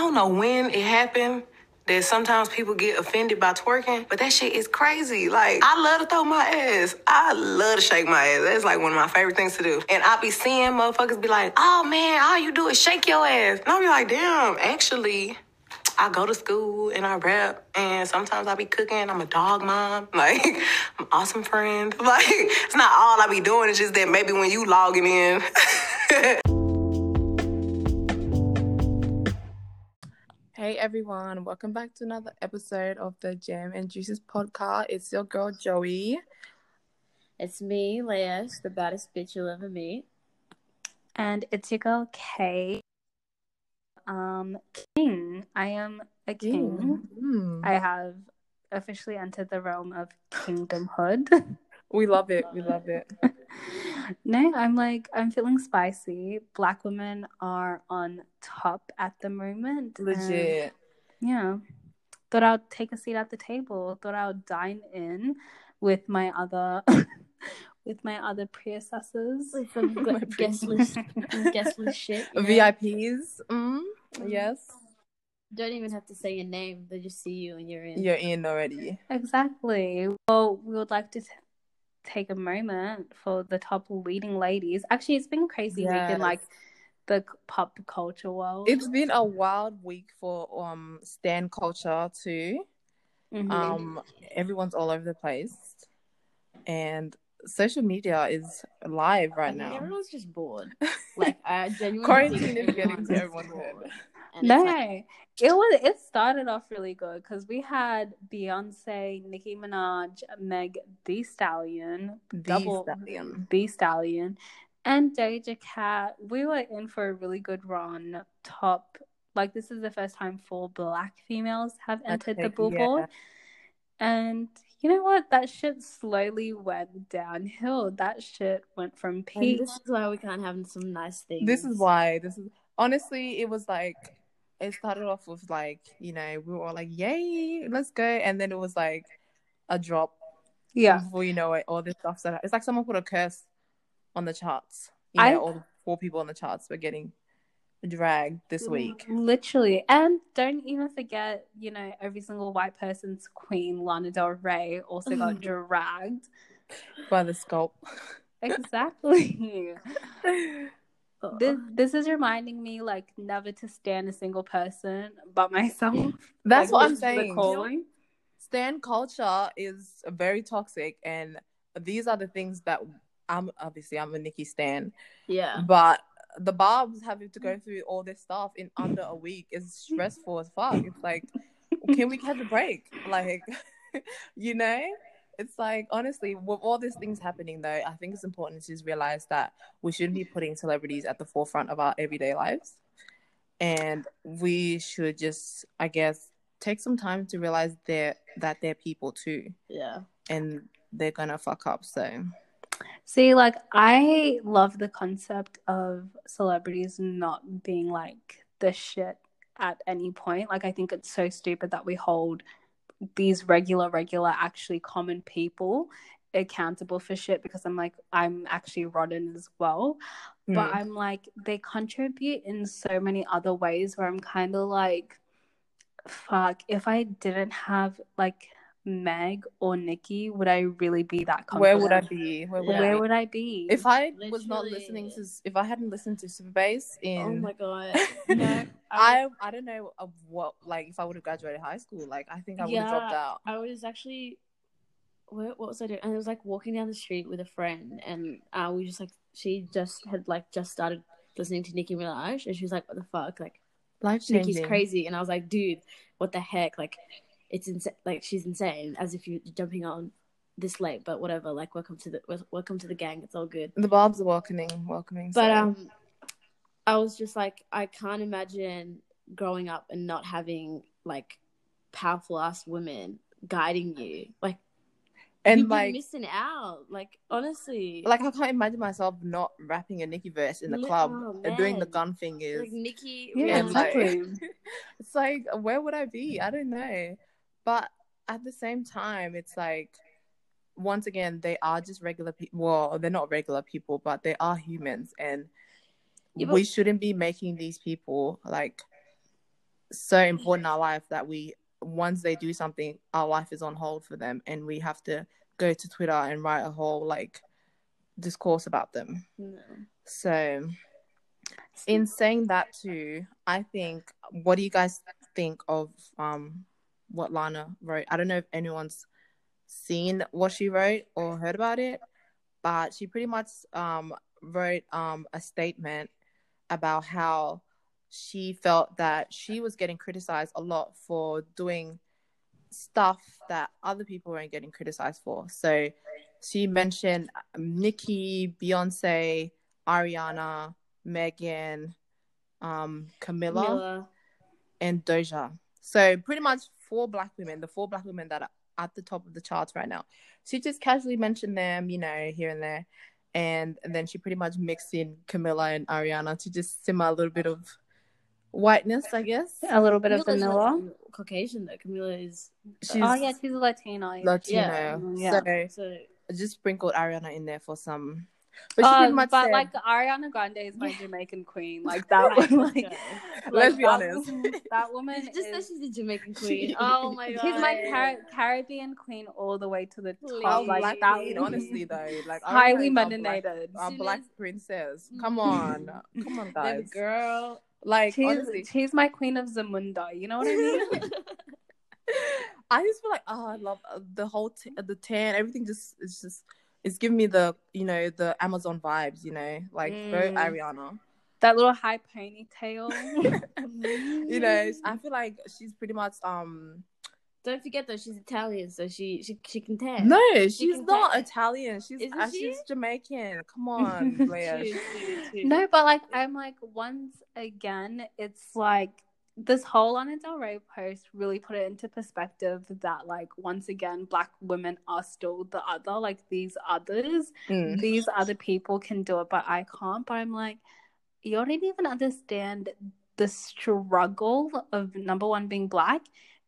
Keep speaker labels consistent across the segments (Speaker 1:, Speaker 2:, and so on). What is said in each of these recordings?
Speaker 1: don't know when it happened that sometimes people get offended by twerking, but that shit is crazy. Like, I love to throw my ass. I love to shake my ass. That's like one of my favorite things to do. And I be seeing motherfuckers be like, oh man, all you do is shake your ass. And I'll be like, damn, actually, I go to school and I rap, and sometimes I be cooking. I'm a dog mom, like I'm awesome friend. Like it's not all I be doing. It's just that maybe when you logging in.
Speaker 2: Hey everyone, welcome back to another episode of the Jam and Juices podcast. It's your girl Joey.
Speaker 3: It's me, Leah, the baddest bitch you'll ever meet.
Speaker 4: And it's your girl Kay. Um, king. I am a king.
Speaker 2: Mm.
Speaker 4: I have officially entered the realm of kingdomhood.
Speaker 2: We love it. We love it.
Speaker 4: no, I'm like I'm feeling spicy. Black women are on top at the moment. and
Speaker 2: Legit.
Speaker 4: yeah. Thought I'd take a seat at the table. Thought I would dine in with my other with my other predecessors.
Speaker 3: With some guest list, guest list shit. you know?
Speaker 2: VIPs. Mm. Yes.
Speaker 3: Don't even have to say your name; they just see you and you're in.
Speaker 2: You're in already.
Speaker 4: Exactly. Well, we would like to t- take a moment for the top leading ladies. Actually, it's been a crazy week in like the pop culture world.
Speaker 2: It's been a wild week for um stan culture too.
Speaker 4: Mhm.
Speaker 2: Um everyone's all over the place. And social media is live
Speaker 3: I
Speaker 2: right
Speaker 3: mean,
Speaker 2: now.
Speaker 3: everyone's just bored. Like I genuinely
Speaker 2: Quarantine is getting
Speaker 3: everyone's
Speaker 2: to
Speaker 3: just
Speaker 2: everyone's
Speaker 3: bored. And
Speaker 4: no,
Speaker 3: like,
Speaker 4: it was. It started off really good because we had Beyonce, Nicki Minaj, Meg The Stallion,
Speaker 2: The
Speaker 4: double
Speaker 2: Stallion.
Speaker 4: The Stallion, and Doja Cat. We were in for a really good run. Top, like this is the first time four Black females have entered the Billboard, and you know what? That shit slowly went downhill. That shit went from
Speaker 3: and
Speaker 4: peak.
Speaker 3: this is why we can't have some nice things.
Speaker 2: This is why. This is honestly, it was like it started off with like you know we were all like yay, let's go, and then it was like a drop.
Speaker 4: Yeah,
Speaker 2: Before you know it, all this stuff started. It's like someone put a curse on the charts. You know,
Speaker 4: I-
Speaker 2: all the four people on the charts were getting dragged this week.
Speaker 4: Literally. And don't even forget, you know, every single white person's queen, Lana Del Rey, also got dragged.
Speaker 2: by the sculpt.
Speaker 4: Exactly. this this is reminding me like never to stand a single person but myself.
Speaker 2: That's
Speaker 4: Like,
Speaker 2: what I'm
Speaker 4: this is the
Speaker 2: saying.
Speaker 4: calling.
Speaker 2: Stan culture is very toxic, and these are the things that I'm obviously I'm a Nicki Stan,
Speaker 3: yeah.
Speaker 2: but the Barbs having to go mm. through all this stuff in under a week is stressful as fuck. It's like, can we catch a break? Like, you know, it's like honestly, with all these things happening, though, I think it's important to just realize that we shouldn't be putting celebrities at the forefront of our everyday lives, and we should just, I guess, take some time to realize they're that they're people too,
Speaker 3: Yeah.
Speaker 2: and they're gonna fuck up. So
Speaker 4: See, like I love the concept of celebrities not being like the shit at any point. Like I think it's so stupid that we hold these regular, regular, actually common people accountable for shit because I'm like, I'm actually rotten as well. But
Speaker 2: Mm.
Speaker 4: I'm like, they contribute in so many other ways where I'm kind of like, fuck, if I didn't have like Meg or Nicki, would I really be that confident?
Speaker 2: where would I be? Where would I
Speaker 4: Where
Speaker 2: be?
Speaker 4: would I be?
Speaker 2: If I was not listening to, if I hadn't listened to Super Bass in,
Speaker 3: Oh my god. No,
Speaker 2: I I don't know of what like if I would have graduated high school, like I think I would have dropped
Speaker 3: Yeah.
Speaker 2: out.
Speaker 3: I was actually, where, what was I doing? And I was like walking down the street with a friend, and uh, we just like she just had like just started listening to Nicki Minaj, and she was like, "What the fuck?" Like
Speaker 2: Life
Speaker 3: Nicki's crazy, and I was like, "Dude, what the heck?" Like it's insane. Like she's insane. As if you're jumping on this late, but whatever. Like welcome to the welcome to the gang. It's all good.
Speaker 2: The Barbs are welcoming, welcoming.
Speaker 3: But
Speaker 2: so-
Speaker 3: um, I was just like, I can't imagine growing up and not having like powerful ass women guiding you. Like
Speaker 2: and
Speaker 3: you'd be
Speaker 2: like
Speaker 3: missing out. Like honestly,
Speaker 2: like I can't imagine myself not rapping a Nicki verse in the
Speaker 3: Li-
Speaker 2: club
Speaker 3: oh,
Speaker 2: and doing the gun fingers.
Speaker 3: like Nicki.
Speaker 4: Yeah,
Speaker 2: and, like-
Speaker 4: exactly.
Speaker 2: it's like where would I be? I don't know. But at the same time, it's like once again they are just regular people. Well, they're not regular people, but they are humans, and
Speaker 3: Yeah, but-
Speaker 2: we shouldn't be making these people like so important in our life that we once they do something, our life is on hold for them, and we have to go to Twitter and write a whole like discourse about them.
Speaker 3: No.
Speaker 2: So, in saying that too, I think what do you guys think of um what Lana wrote? I don't know if anyone's seen what she wrote or heard about it, but she pretty much um wrote um a statement about how she felt that she was getting criticized a lot for doing stuff that other people weren't getting criticized for. So she mentioned um, Nicki, Beyonce, Ariana, Megan, um, Camila,
Speaker 3: Camila.
Speaker 2: and Doja. So pretty much four black women, the four black women that are at the top of the charts right now. She just casually mentioned them, you know, here and there. And, and then she pretty much mixed in Camila and Ariana to just simmer a little bit of whiteness, I guess.
Speaker 4: A little bit of
Speaker 3: Camila's
Speaker 4: vanilla.
Speaker 3: not
Speaker 2: Mm.
Speaker 3: Caucasian though. Camilla is
Speaker 2: She's
Speaker 4: oh yeah, she's a Latina.
Speaker 2: Latino.
Speaker 3: Yeah.
Speaker 4: Yeah.
Speaker 2: So
Speaker 3: so
Speaker 2: I just sprinkled Ariana in there for some. But she
Speaker 4: Um,
Speaker 2: pretty much
Speaker 4: but
Speaker 2: said,
Speaker 4: like Ariana Grande is my
Speaker 3: Yeah.
Speaker 4: Jamaican queen. Like that one. Like,
Speaker 3: okay.
Speaker 2: Let's be honest.
Speaker 4: woman- That woman
Speaker 3: just that
Speaker 4: is,
Speaker 3: she's a Jamaican queen. Oh my god.
Speaker 4: she's my Car- Caribbean queen all the way to the top.
Speaker 2: our
Speaker 4: Like
Speaker 2: black
Speaker 4: that
Speaker 2: queen, honestly though, like Ariana
Speaker 4: highly
Speaker 2: is our black-
Speaker 4: melanated.
Speaker 2: Our black princess. Come on, come on,
Speaker 3: Baby
Speaker 2: guys.
Speaker 3: girl.
Speaker 2: Like
Speaker 4: She's
Speaker 2: honestly,
Speaker 4: she's my queen of Zamunda. You know what I mean?
Speaker 2: I just feel like oh, I love uh, the whole t- the tan. Everything just it's just it's giving me the you know the Amazon vibes. You know, like very
Speaker 4: Mm.
Speaker 2: Ariana.
Speaker 4: that little high ponytail.
Speaker 2: You know, I feel like she's pretty much um.
Speaker 3: Don't forget though, she's Italian, so she she she can tan.
Speaker 2: No, she's
Speaker 3: can
Speaker 2: not
Speaker 3: tan.
Speaker 2: Italian. She's
Speaker 3: Isn't
Speaker 2: uh,
Speaker 3: she?
Speaker 2: she's Jamaican. Come on,
Speaker 4: no, but like I'm like once again, it's like this whole Lana Del Rey post really put it into perspective that like once again, black women are still the other. Like these others,
Speaker 2: Mm.
Speaker 4: these other people can do it, but I can't. But I'm like, you don't even understand the struggle of number one being black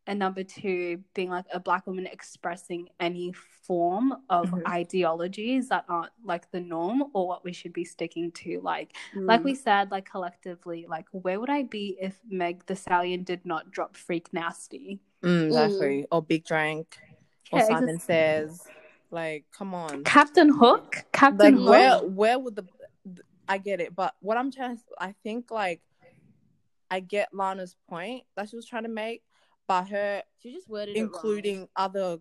Speaker 4: and number two being like a black woman expressing any form of
Speaker 2: Mhm.
Speaker 4: ideologies that aren't like the norm or what we should be sticking to like like
Speaker 3: Mm.
Speaker 4: we said like collectively like where would i be if meg the stallion did not drop freak nasty
Speaker 2: Mm, exactly. Or Big Drank. Or
Speaker 4: Yeah,
Speaker 2: Simon
Speaker 4: exact-
Speaker 2: Says. Like, come on.
Speaker 4: captain hook
Speaker 2: Like,
Speaker 4: captain hook
Speaker 2: where where would the I get it, but what I'm trying to I think like I get Lana's point that she was trying to make, but her
Speaker 3: she just worded it
Speaker 2: including other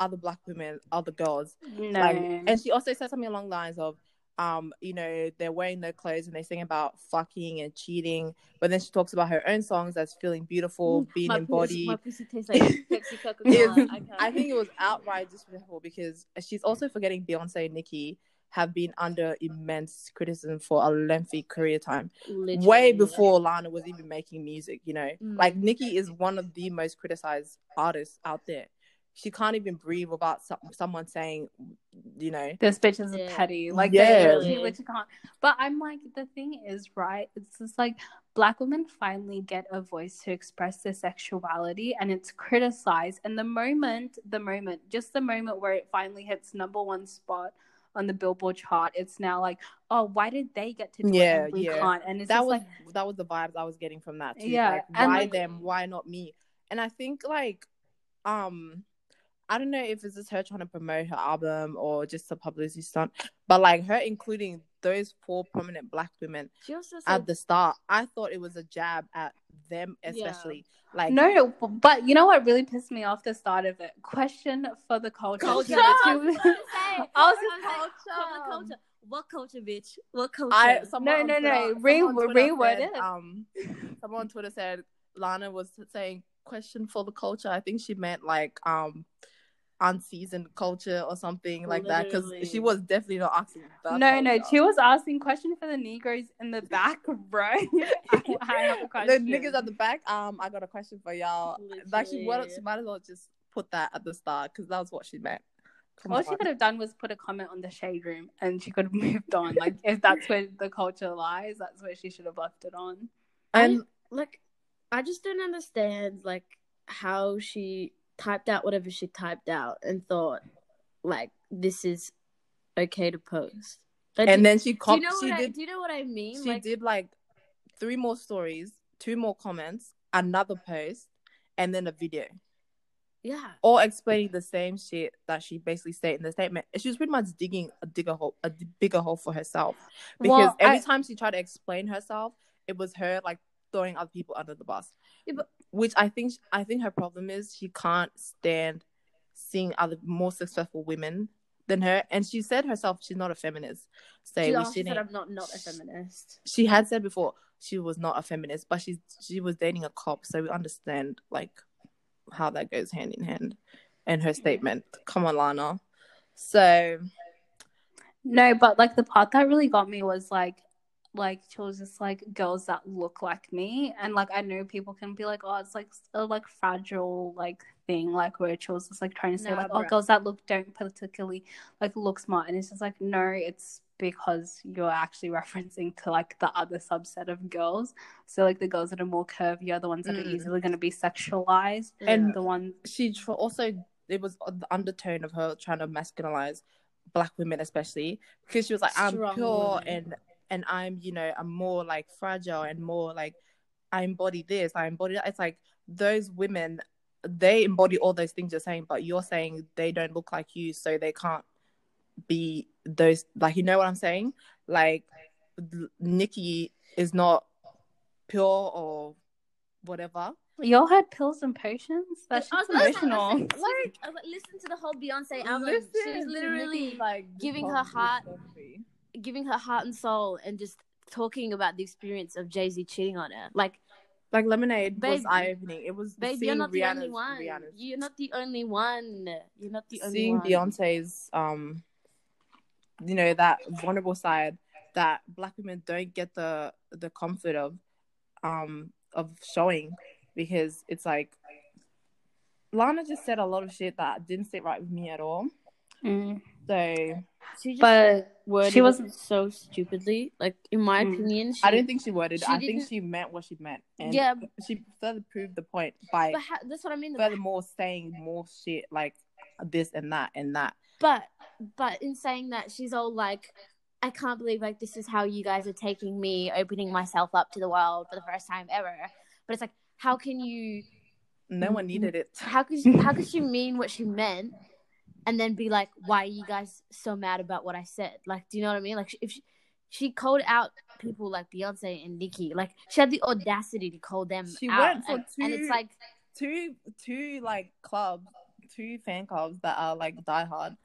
Speaker 2: other black women, other girls.
Speaker 4: no
Speaker 2: Like, and she also said something along the lines of, um, you know, they're wearing their clothes and they sing about fucking and cheating, but then she talks about her own songs as feeling beautiful, being
Speaker 3: my
Speaker 2: embodied.
Speaker 3: Pussy, my pussy tastes like
Speaker 2: Is-
Speaker 3: Cola. I.
Speaker 2: I think it was outright disrespectful because she's also forgetting Beyonce and Nicki have been under immense criticism for a lengthy career time,
Speaker 3: Literally.
Speaker 2: way before Lana was even making music. You know,
Speaker 3: Mm.
Speaker 2: like Nicki is one of the most criticized artists out there. She can't even breathe without some, someone saying, you know,
Speaker 4: this bitch is
Speaker 3: Yeah.
Speaker 4: petty. Like,
Speaker 2: Yeah.
Speaker 4: yeah, she literally can't. But I'm like, the thing is, right? It's just like black women finally get a voice to express their sexuality, and it's criticized. And the moment, the moment, just the moment where it finally hits number one spot on the Billboard chart, it's now like, oh, why did they get to do
Speaker 2: Yeah,
Speaker 4: it and we
Speaker 2: yeah.
Speaker 4: can't? And it's
Speaker 2: that was
Speaker 4: like,
Speaker 2: that was the vibes I was getting from that too.
Speaker 4: Yeah,
Speaker 2: like, why
Speaker 4: like-
Speaker 2: them? Why not me? And I think like, um, I don't know if it's just her trying to promote her album or just a publicity stunt, but like her including those four prominent black women
Speaker 3: said
Speaker 2: at the start, I thought it was a jab at them, especially. Like,
Speaker 4: no, but you know what really pissed me off the start of it? Question for the culture.
Speaker 3: culture. I was say,
Speaker 4: I was
Speaker 3: I like,
Speaker 2: culture.
Speaker 3: From the culture. What culture, bitch? What culture?
Speaker 2: I someone
Speaker 4: No,
Speaker 2: on
Speaker 4: no,
Speaker 2: Twitter-
Speaker 4: no.
Speaker 2: someone
Speaker 4: Re- reword
Speaker 2: said,
Speaker 4: it.
Speaker 2: Um, someone on Twitter said Lana was saying question for the culture. I think she meant like um unseasoned culture or something like that because she was definitely not asking. The
Speaker 4: No, no, she was asking question for the Negroes in the back, bro. I, I have a
Speaker 2: the
Speaker 4: question.
Speaker 2: niggas at the back. Um, I got a question for y'all. Like she, what, she might as well just put that at the start because that was what she meant. Come
Speaker 4: All she could have done was put a comment on the shade room, and she could have moved on. Like if that's where the culture lies, that's where she should have left it on.
Speaker 2: and
Speaker 3: like I just don't understand like how she typed out whatever she typed out and thought like this is okay to post. Like,
Speaker 2: and
Speaker 3: do,
Speaker 2: then she
Speaker 3: do you know
Speaker 2: she
Speaker 3: I,
Speaker 2: did
Speaker 3: do you know what I mean?
Speaker 2: she
Speaker 3: like
Speaker 2: did like three more stories, two more comments, another post and then a video,
Speaker 3: Yeah.
Speaker 2: all explaining the same shit that she basically said in the statement. She was pretty much digging a digger hole, a bigger hole for herself because
Speaker 4: Well,
Speaker 2: every
Speaker 4: I-
Speaker 2: time she tried to explain herself, it was her like throwing other people under the bus.
Speaker 3: Yeah, but-
Speaker 2: Which I think I think her problem is she can't stand seeing other more successful women than her, and she said herself she's not a feminist. So
Speaker 3: She also said. I'm not not a feminist.
Speaker 2: She had said before she was not a feminist, but she's she was dating a cop, so we understand like how that goes hand in hand. And her statement, "Come on, Lana." So
Speaker 4: No, but like the part that really got me was like, like she was just like girls that look like me, and like I know people can be like, oh, it's like a like fragile like thing, like where she was just like trying to say
Speaker 3: Nah,
Speaker 4: like, oh,
Speaker 3: bruh.
Speaker 4: girls that look don't particularly like look smart, and it's just like no, it's because you're actually referencing to like the other subset of girls. So like the girls that are more curvy are the ones that are
Speaker 2: Mm.
Speaker 4: easily going to be sexualized,
Speaker 2: And-
Speaker 4: the ones
Speaker 2: she also it was the undertone of her trying to masculinize black women especially because she was like i'm
Speaker 3: Strong
Speaker 2: pure
Speaker 3: women.
Speaker 2: and and i'm you know i'm more like fragile and more like i embody this i embody that it's like those women they embody all those things you're saying but you're saying they don't look like you so they can't be those like you know what i'm saying like nicki is not pure or whatever
Speaker 4: y'all had pills and potions. That's
Speaker 3: I was
Speaker 4: just
Speaker 3: about
Speaker 4: emotional.
Speaker 3: Like, like, like, listen to the whole Beyonce album. she was literally giving oh, her heart- giving her heart and soul and just talking about the experience of Jay Z cheating on her. Like,
Speaker 2: Like Lemonade was eye opening. It was
Speaker 3: babe,
Speaker 2: seeing
Speaker 3: you're not the only one.
Speaker 2: Rihanna's
Speaker 3: You're not the only one. You're not the only
Speaker 2: seeing
Speaker 3: one.
Speaker 2: Beyonce's um, you know that vulnerable side that black women don't get the the comfort of, um, of showing because it's like Lana just said a lot of shit that didn't sit right with me at all.
Speaker 4: Mm.
Speaker 2: So
Speaker 3: She
Speaker 4: But she wasn't-
Speaker 3: so stupidly. Like, in my
Speaker 4: Mm.
Speaker 3: opinion, she,
Speaker 2: I don't think she worded.
Speaker 3: she
Speaker 2: I think
Speaker 3: didn't-
Speaker 2: she meant what she meant, and
Speaker 3: Yeah.
Speaker 2: she further proved the point by
Speaker 3: But ha- that's what I mean.
Speaker 2: furthermore saying more shit like this and that and that.
Speaker 3: But but in saying that, she's all like, I can't believe like this is how you guys are taking me, opening myself up to the world for the first time ever. But it's like, how can you?
Speaker 2: No one needed it.
Speaker 3: How could she, how could she mean what she meant, and then be like, why are you guys so mad about what I said? Like, do you know what I mean? Like, if she, she called out people like Beyonce and Nicki, like she had the audacity to call them
Speaker 2: She
Speaker 3: out,
Speaker 2: went for
Speaker 3: and, and it's like.
Speaker 2: two two like clubs, two fan clubs that are like diehard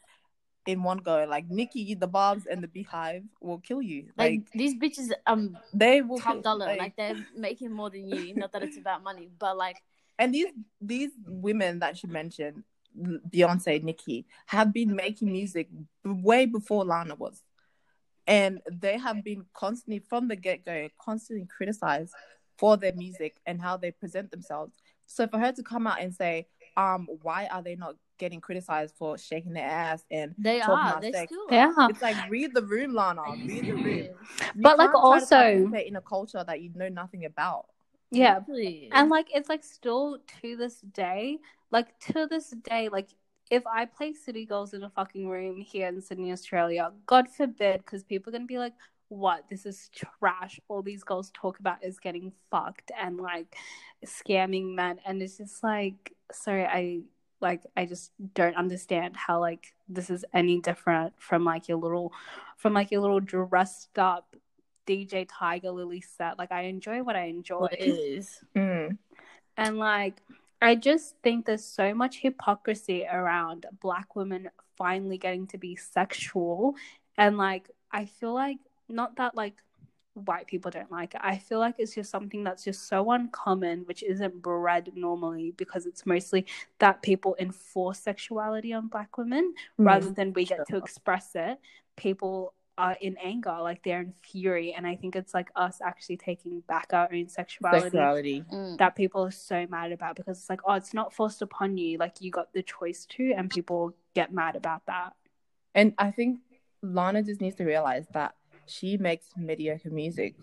Speaker 2: in one go. Like Nicki, the Barbs, and the BeyHive will kill you.
Speaker 3: Like,
Speaker 2: Like,
Speaker 3: these bitches, um,
Speaker 2: they will
Speaker 3: top dollar. Like, they're making more than you. Not that it's about money, but like
Speaker 2: and these these women that she mentioned, Beyonce, Nicki have been making music way before Lana was. And they have been constantly, from the get go, constantly criticized for their music and how they present themselves. So for her to come out and say, um, why are they not getting criticized for shaking their ass and
Speaker 3: they
Speaker 2: talking
Speaker 3: are.
Speaker 2: about
Speaker 3: They
Speaker 2: sex?
Speaker 3: still
Speaker 4: Yeah.
Speaker 3: are.
Speaker 2: It's like read the room, Lana. Read the room. You
Speaker 4: But, like,
Speaker 2: can't try to
Speaker 4: also-
Speaker 2: in a culture that you know nothing about.
Speaker 4: Yeah,
Speaker 3: Literally.
Speaker 4: And like it's like still to this day, like to this day, like if I play City Girls in a fucking room here in Sydney, Australia, God forbid, because people are gonna be like, "What? This is trash." All these girls talk about is getting fucked and like scamming men, and it's just like, sorry, I like I just don't understand how like this is any different from like your little, from like your little dressed up DJ Tiger Lily set. Like I enjoy what I enjoy.
Speaker 3: What is?
Speaker 2: Mm.
Speaker 4: And like, I just think there's so much hypocrisy around black women finally getting to be sexual. And like, I feel like, not that like white people don't like it, I feel like it's just something that's just so uncommon, which isn't bred normally because it's mostly that people enforce sexuality on black women rather than we get to express it. People are in anger, like they're in fury. And I think it's like us actually taking back our own sexuality
Speaker 2: Sexuality.
Speaker 3: Mm.
Speaker 4: that people are so mad about because it's like, oh, it's not forced upon you. Like you got the choice to, and people get mad about that.
Speaker 2: And I think Lana just needs to realize that she makes mediocre music.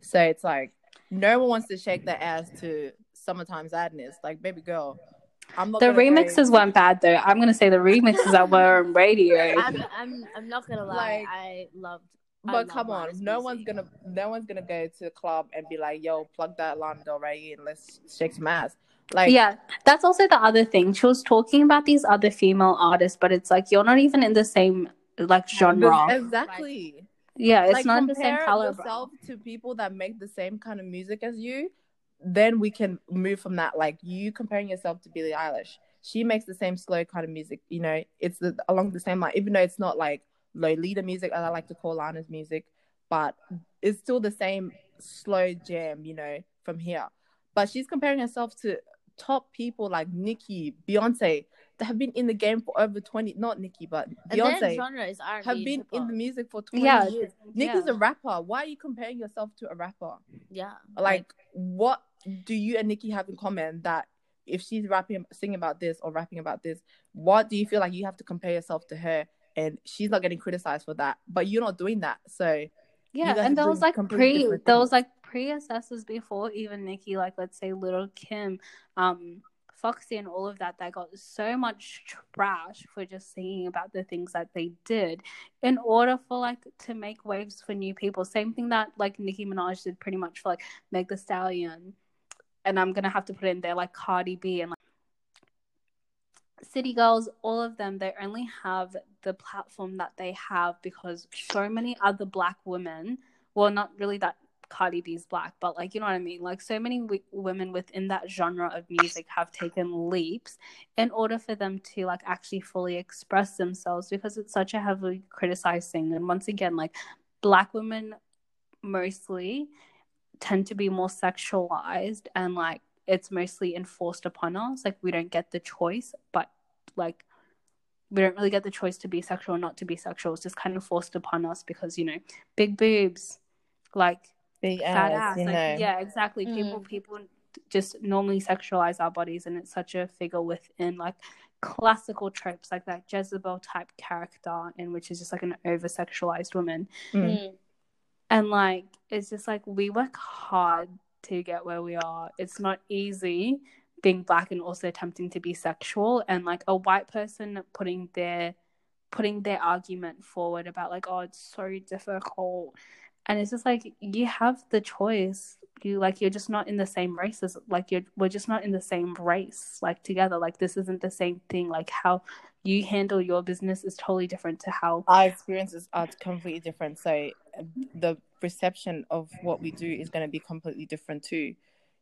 Speaker 2: So it's like no one wants to shake their ass to Summertime Sadness. Like, baby girl, I'm not
Speaker 4: The
Speaker 2: gonna go-
Speaker 4: remixes weren't bad though. I'm gonna say the remixes that were on radio.
Speaker 3: I'm, I'm, I'm not gonna lie.
Speaker 2: Like-
Speaker 3: I loved I
Speaker 2: But
Speaker 3: love
Speaker 2: come on,
Speaker 3: Lana's
Speaker 2: no one's gonna no one's gonna go to the club and be like, "Yo, plug that Lana Del Rey in, let's shake some ass." Like,
Speaker 4: yeah, that's also the other thing. She was talking about these other female artists, but it's like you're not even in the same like genre.
Speaker 2: exactly.
Speaker 4: Yeah, it's
Speaker 2: like,
Speaker 4: not the same
Speaker 2: compare
Speaker 4: caliber.
Speaker 2: yourself to people that make the same kind of music as you. Then we can move from that. Like you comparing yourself to Billie Eilish, she makes the same slow kind of music. You know, it's the, along the same line, even though it's not like Lolita music, as I like to call Lana's music, but it's still the same slow jam. You know, from here. But she's comparing herself to top people like Nicki, Beyonce, have been in the game for over twenty. Not Nicki, but
Speaker 3: And
Speaker 2: Beyonce
Speaker 3: genre is R&B
Speaker 2: have been in the music for 20
Speaker 4: Yeah,
Speaker 2: years. Nicki's
Speaker 4: yeah.
Speaker 2: a rapper. Why are you comparing yourself to a rapper?
Speaker 3: yeah.
Speaker 2: Like, what do you and Nicki have in common that if she's rapping, singing about this or rapping about this, what do you feel like you have to compare yourself to her and she's not getting criticized for that, but you're not doing that. So,
Speaker 4: Yeah, and there was like pre
Speaker 2: different
Speaker 4: there
Speaker 2: things.
Speaker 4: was like predecessors before even Nicki, like let's say Lil Kim, um, Foxy and all of that that got so much trash for just singing about the things that they did in order for like to make waves for new people. Same thing that like Nicki Minaj did pretty much for like Meg the Stallion. And I'm gonna have to put in there like Cardi B and like City Girls, all of them, they only have the platform that they have because so many other black women, well, not really that Cardi B's black, but like, you know what I mean? Like, so many w- women within that genre of music have taken leaps in order for them to like actually fully express themselves because it's such a heavily criticized thing. And once again, like, black women mostly tend to be more sexualized and like it's mostly enforced upon us. Like we don't get the choice, but like we don't really get the choice to be sexual or not to be sexual. It's just kind of forced upon us because you know, big boobs, like
Speaker 2: big
Speaker 4: fat
Speaker 2: ass,
Speaker 4: ass.
Speaker 2: you
Speaker 4: Like,
Speaker 2: know.
Speaker 4: yeah, exactly. People people just normally sexualize our bodies and it's such a figure within like classical tropes like that Jezebel type character in which is just like an over sexualized woman.
Speaker 2: Mm.
Speaker 3: Mm.
Speaker 4: And like it's just like we work hard to get where we are. It's not easy being black and also attempting to be sexual and like a white person putting their putting their argument forward about like oh it's so difficult and it's just like you have the choice you like you're just not in the same race as like you're we're just not in the same race like together like this isn't the same thing like how you handle your business is totally different to how
Speaker 2: Our experiences are completely different. So, the perception of what we do is going to be completely different too,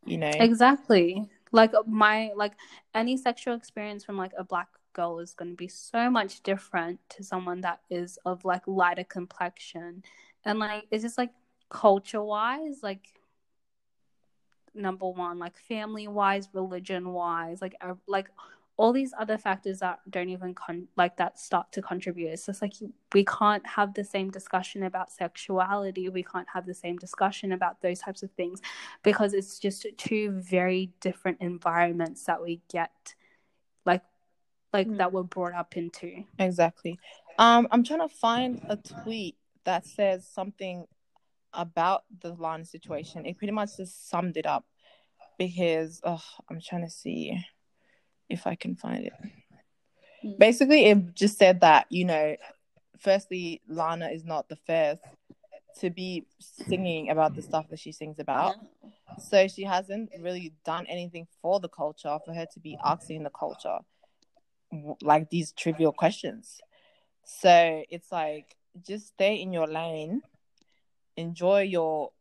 Speaker 2: you know?
Speaker 4: Exactly. Like my like any sexual experience from like a black girl is going to be so much different to someone that is of like lighter complexion. And like it's just like culture wise, like number one, like family wise, religion wise, like uh, like all these other factors that don't even con- like that start to contribute. It's just like we can't have the same discussion about sexuality. We can't have the same discussion about those types of things because it's just two very different environments that we get, like like
Speaker 3: Mm.
Speaker 4: that we're brought up into.
Speaker 2: Exactly. Um, I'm trying to find a tweet that says something about the Lana situation. It pretty much just summed it up because oh, I'm trying to see if I can find it.
Speaker 3: Mm.
Speaker 2: Basically, it just said that you know, firstly, Lana is not the first to be singing about the stuff that she sings about. So she hasn't really done anything for the culture for her to be asking the culture like these trivial questions. So it's like just stay in your lane, enjoy your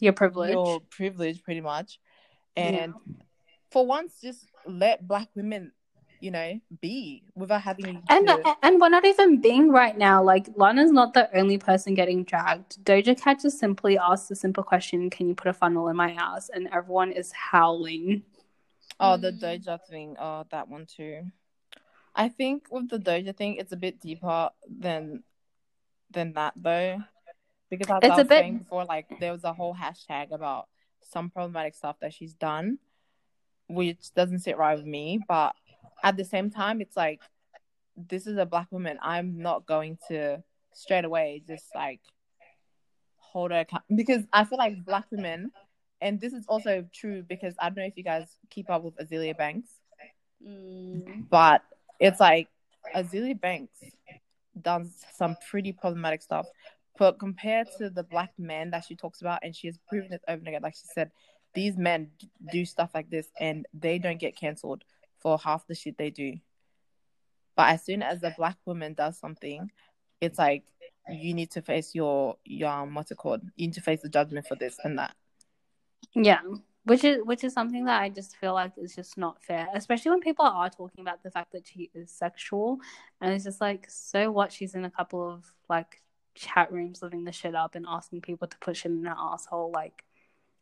Speaker 4: Your privilege.
Speaker 2: your privilege pretty much, and for once just let black women, you know, be without having
Speaker 4: And
Speaker 2: to-
Speaker 4: and we're not even being right now. Like Lana's not the only person getting dragged. Doja Cat just simply asked a simple question: "Can you put a funnel in my ass?" And everyone is howling.
Speaker 2: Oh, the
Speaker 3: Mm.
Speaker 2: Doja thing. Oh, that one too. I think with the Doja thing, it's a bit deeper than than that though, because as
Speaker 4: It's
Speaker 2: I
Speaker 4: a
Speaker 2: was
Speaker 4: bit-
Speaker 2: saying before, like there was a whole hashtag about some problematic stuff that she's done, which doesn't sit right with me. But at the same time, it's like this is a black woman. I'm not going to straight away just like hold her account because I feel like black women, and this is also true because I don't know if you guys keep up with Azealia Banks,
Speaker 3: Mm.
Speaker 2: but it's like Azealia Banks done some pretty problematic stuff. But compared to the black men that she talks about, and she has proven it over and again, like she said, these men do stuff like this and they don't get cancelled for half the shit they do. But as soon as a black woman does something, it's like you need to face your your um, what's it called? You need to face the judgment for this and that.
Speaker 4: Yeah. Which is which is something that I just feel like is just not fair, especially when people are talking about the fact that she is sexual, and it's just like, so what? She's in a couple of like chat rooms living the shit up and asking people to push in her asshole. Like,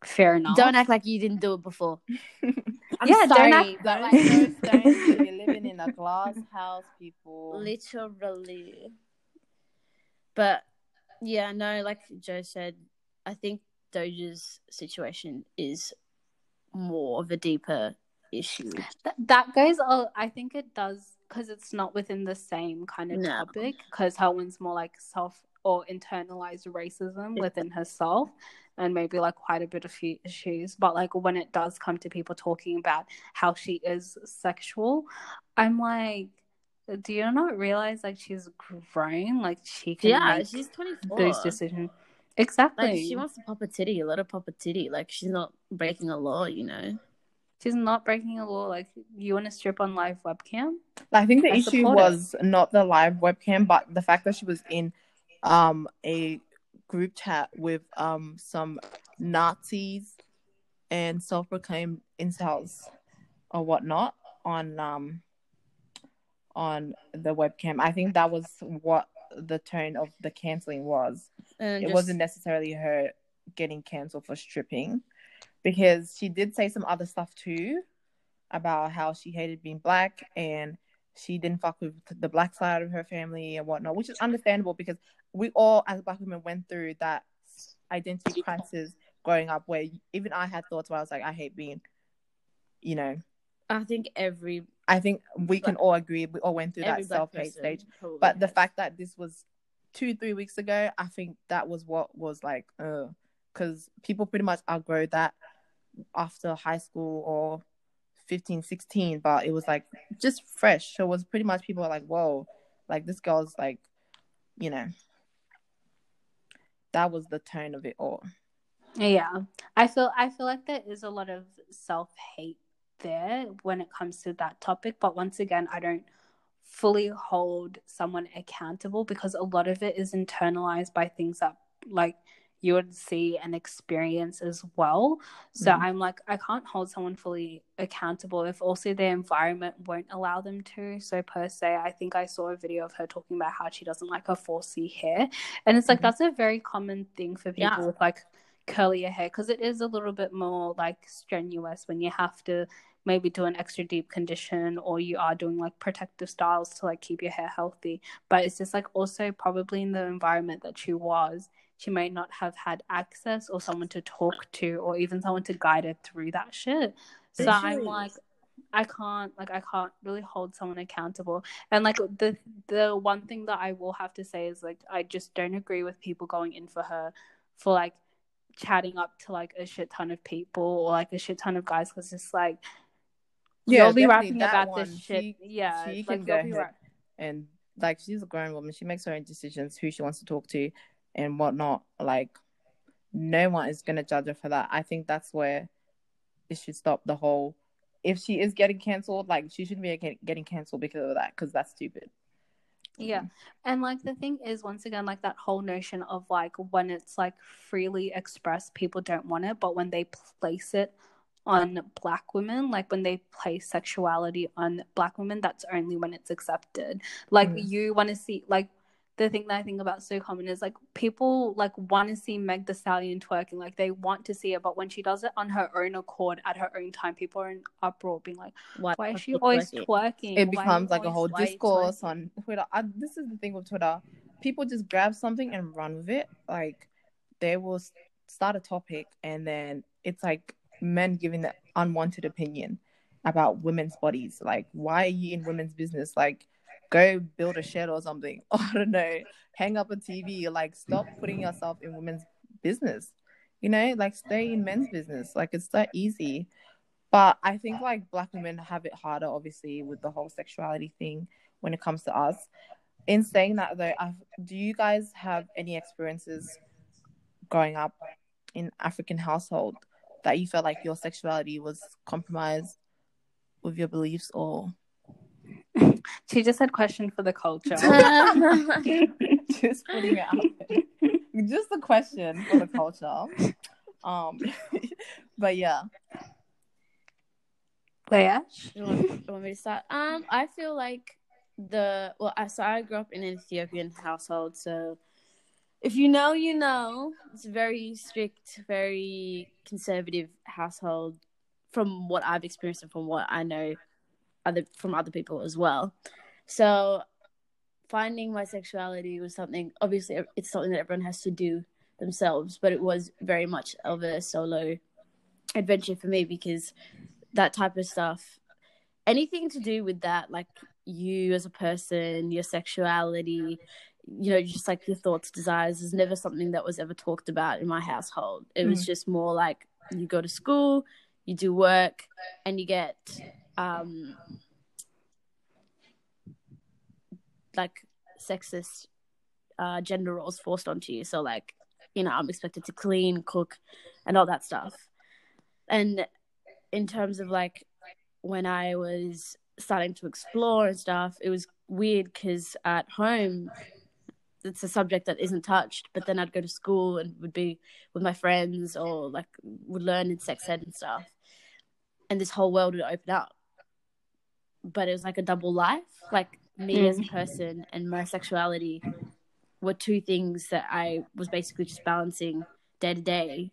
Speaker 4: fair enough.
Speaker 3: Don't act like you didn't do it before. I'm
Speaker 4: Yeah, don't act-
Speaker 3: but,
Speaker 2: Like,
Speaker 3: like,
Speaker 2: those stones, you're living in a glass house, people.
Speaker 3: literally. But yeah, no, like Joe said, I think Doja's situation is more of a deeper issue.
Speaker 4: Th- that goes. Oh, I think it does because it's not within the same kind of
Speaker 3: No.
Speaker 4: topic. Because her one's more like self or internalized racism within herself, and maybe like quite a bit of issues. But like when it does come to people talking about how she is sexual, I'm like, do you not realize like she's grown? Like she can
Speaker 3: Yeah,
Speaker 4: make
Speaker 3: she's 24.
Speaker 4: those decisions. Exactly.
Speaker 3: Like, she wants to pop a titty, let her pop a titty. Like, she's not breaking a law, you know?
Speaker 4: She's not breaking a law. Like you want to strip on live webcam?
Speaker 2: I think the
Speaker 4: I
Speaker 2: issue
Speaker 4: support it.
Speaker 2: was not the live webcam, but the fact that she was in um a group chat with um some Nazis and self-proclaimed incels or whatnot on um on the webcam. I think that was what the tone of the canceling was.
Speaker 3: And
Speaker 2: it
Speaker 3: just-
Speaker 2: wasn't necessarily her getting cancelled for stripping because she did say some other stuff too about how she hated being black and she didn't fuck with the black side of her family and whatnot, which is understandable because we all, as black women, went through that identity crisis growing up where even I had thoughts where I was like, I hate being, you know,
Speaker 3: I think every
Speaker 2: I think we can all agree we all went through that self hate stage.
Speaker 3: probably
Speaker 2: But the fact that this was two, three weeks ago, I think that was what was like, uh, because people pretty much outgrow that after high school or 15, 16, but it was like just fresh. So it was pretty much people are like, whoa, like this girl's like, you know, that was the tone of it all.
Speaker 4: Yeah, I feel I feel like there is a lot of self hate there when it comes to that topic. But once again, I don't fully hold someone accountable because a lot of it is internalized by things that like you would see and experience as well. So
Speaker 2: Mhm.
Speaker 4: I'm like, I can't hold someone fully accountable if also their environment won't allow them to. So per se, I think I saw a video of her talking about how she doesn't like her 4C hair. And it's like
Speaker 2: Mhm.
Speaker 4: that's a very common thing for people
Speaker 3: Yeah.
Speaker 4: with like curlier hair because it is a little bit more like strenuous when you have to maybe do an extra deep condition or you are doing like protective styles to like keep your hair healthy. But it's just like also probably in the environment that she was she may not have had access or someone to talk to or even someone to guide her through that shit. So i'm like I can't like I can't really hold someone accountable. And like the the one thing that I will have to say is like I just don't agree with people going in for her for like chatting up to like a shit ton of people or like a shit ton of guys because it's like
Speaker 2: Yeah,
Speaker 4: you'll be rapping about
Speaker 2: one,
Speaker 4: this shit.
Speaker 2: she-
Speaker 4: yeah,
Speaker 2: she
Speaker 4: like
Speaker 2: can go ahead.
Speaker 4: rap-
Speaker 2: and like she's a grown woman she makes her own decisions who she wants to talk to and whatnot like no one is going to judge her for that i think that's where it should stop the whole if she is getting cancelled like she shouldn't be getting cancelled because of that because that's stupid
Speaker 4: Yeah. And like the thing is once again like that whole notion of like when it's like freely expressed people don't want it but when they place it on black women like when they place sexuality on black women that's only when it's accepted like
Speaker 2: Mm.
Speaker 4: you want to see like the thing that I think about so common is like people like want to see Meg the Stallion twerking, like they want to see it, but when she does it on her own accord at her own time, people are in uproar, being like,
Speaker 3: Why,
Speaker 4: "Why is she always
Speaker 3: twerking?
Speaker 4: twerking?"
Speaker 2: it becomes like a whole discourse
Speaker 4: twerking?"
Speaker 2: on twitter I, this is the thing with twitter people just grab something and run with it like they will start a topic and then it's like men giving the unwanted opinion about women's bodies like why are you in women's business like go build a shed or something i don't know hang up a tv like stop putting yourself in women's business you know like stay in men's business like it's that easy. But i think like black women have it harder obviously with the whole sexuality thing when it comes to us. In saying that though, i do you guys have any experiences growing up in African household that you felt like your sexuality was compromised with your beliefs or
Speaker 4: She just said question for the culture.
Speaker 2: just putting it out there. Just a question for the culture. Um, but yeah,
Speaker 4: Leah?
Speaker 3: You want, you want me to start? Um, I feel like the well, I, so I grew up in an Ethiopian household, so if you know, you know. It's a very strict, very conservative household, from what I've experienced and from what I know, other from other people as well. So, finding my sexuality was something. Obviously, it's something that everyone has to do themselves, but it was very much of a solo adventure for me because that type of stuff anything to do with that like you as a person your sexuality you know just like your thoughts desires is never something that was ever talked about in my household it was mm. just more like you go to school you do work and you get um like sexist uh gender roles forced onto you. So like you know i'm expected to clean cook and all that stuff. And in terms of like when I was starting to explore and stuff, it was weird because at home it's a subject that isn't touched, but then I'd go to school and would be with my friends or like would learn in sex ed and stuff, and this whole world would open up. But it was like a double life, like me mm. as a person and my sexuality were two things that I was basically just balancing day to day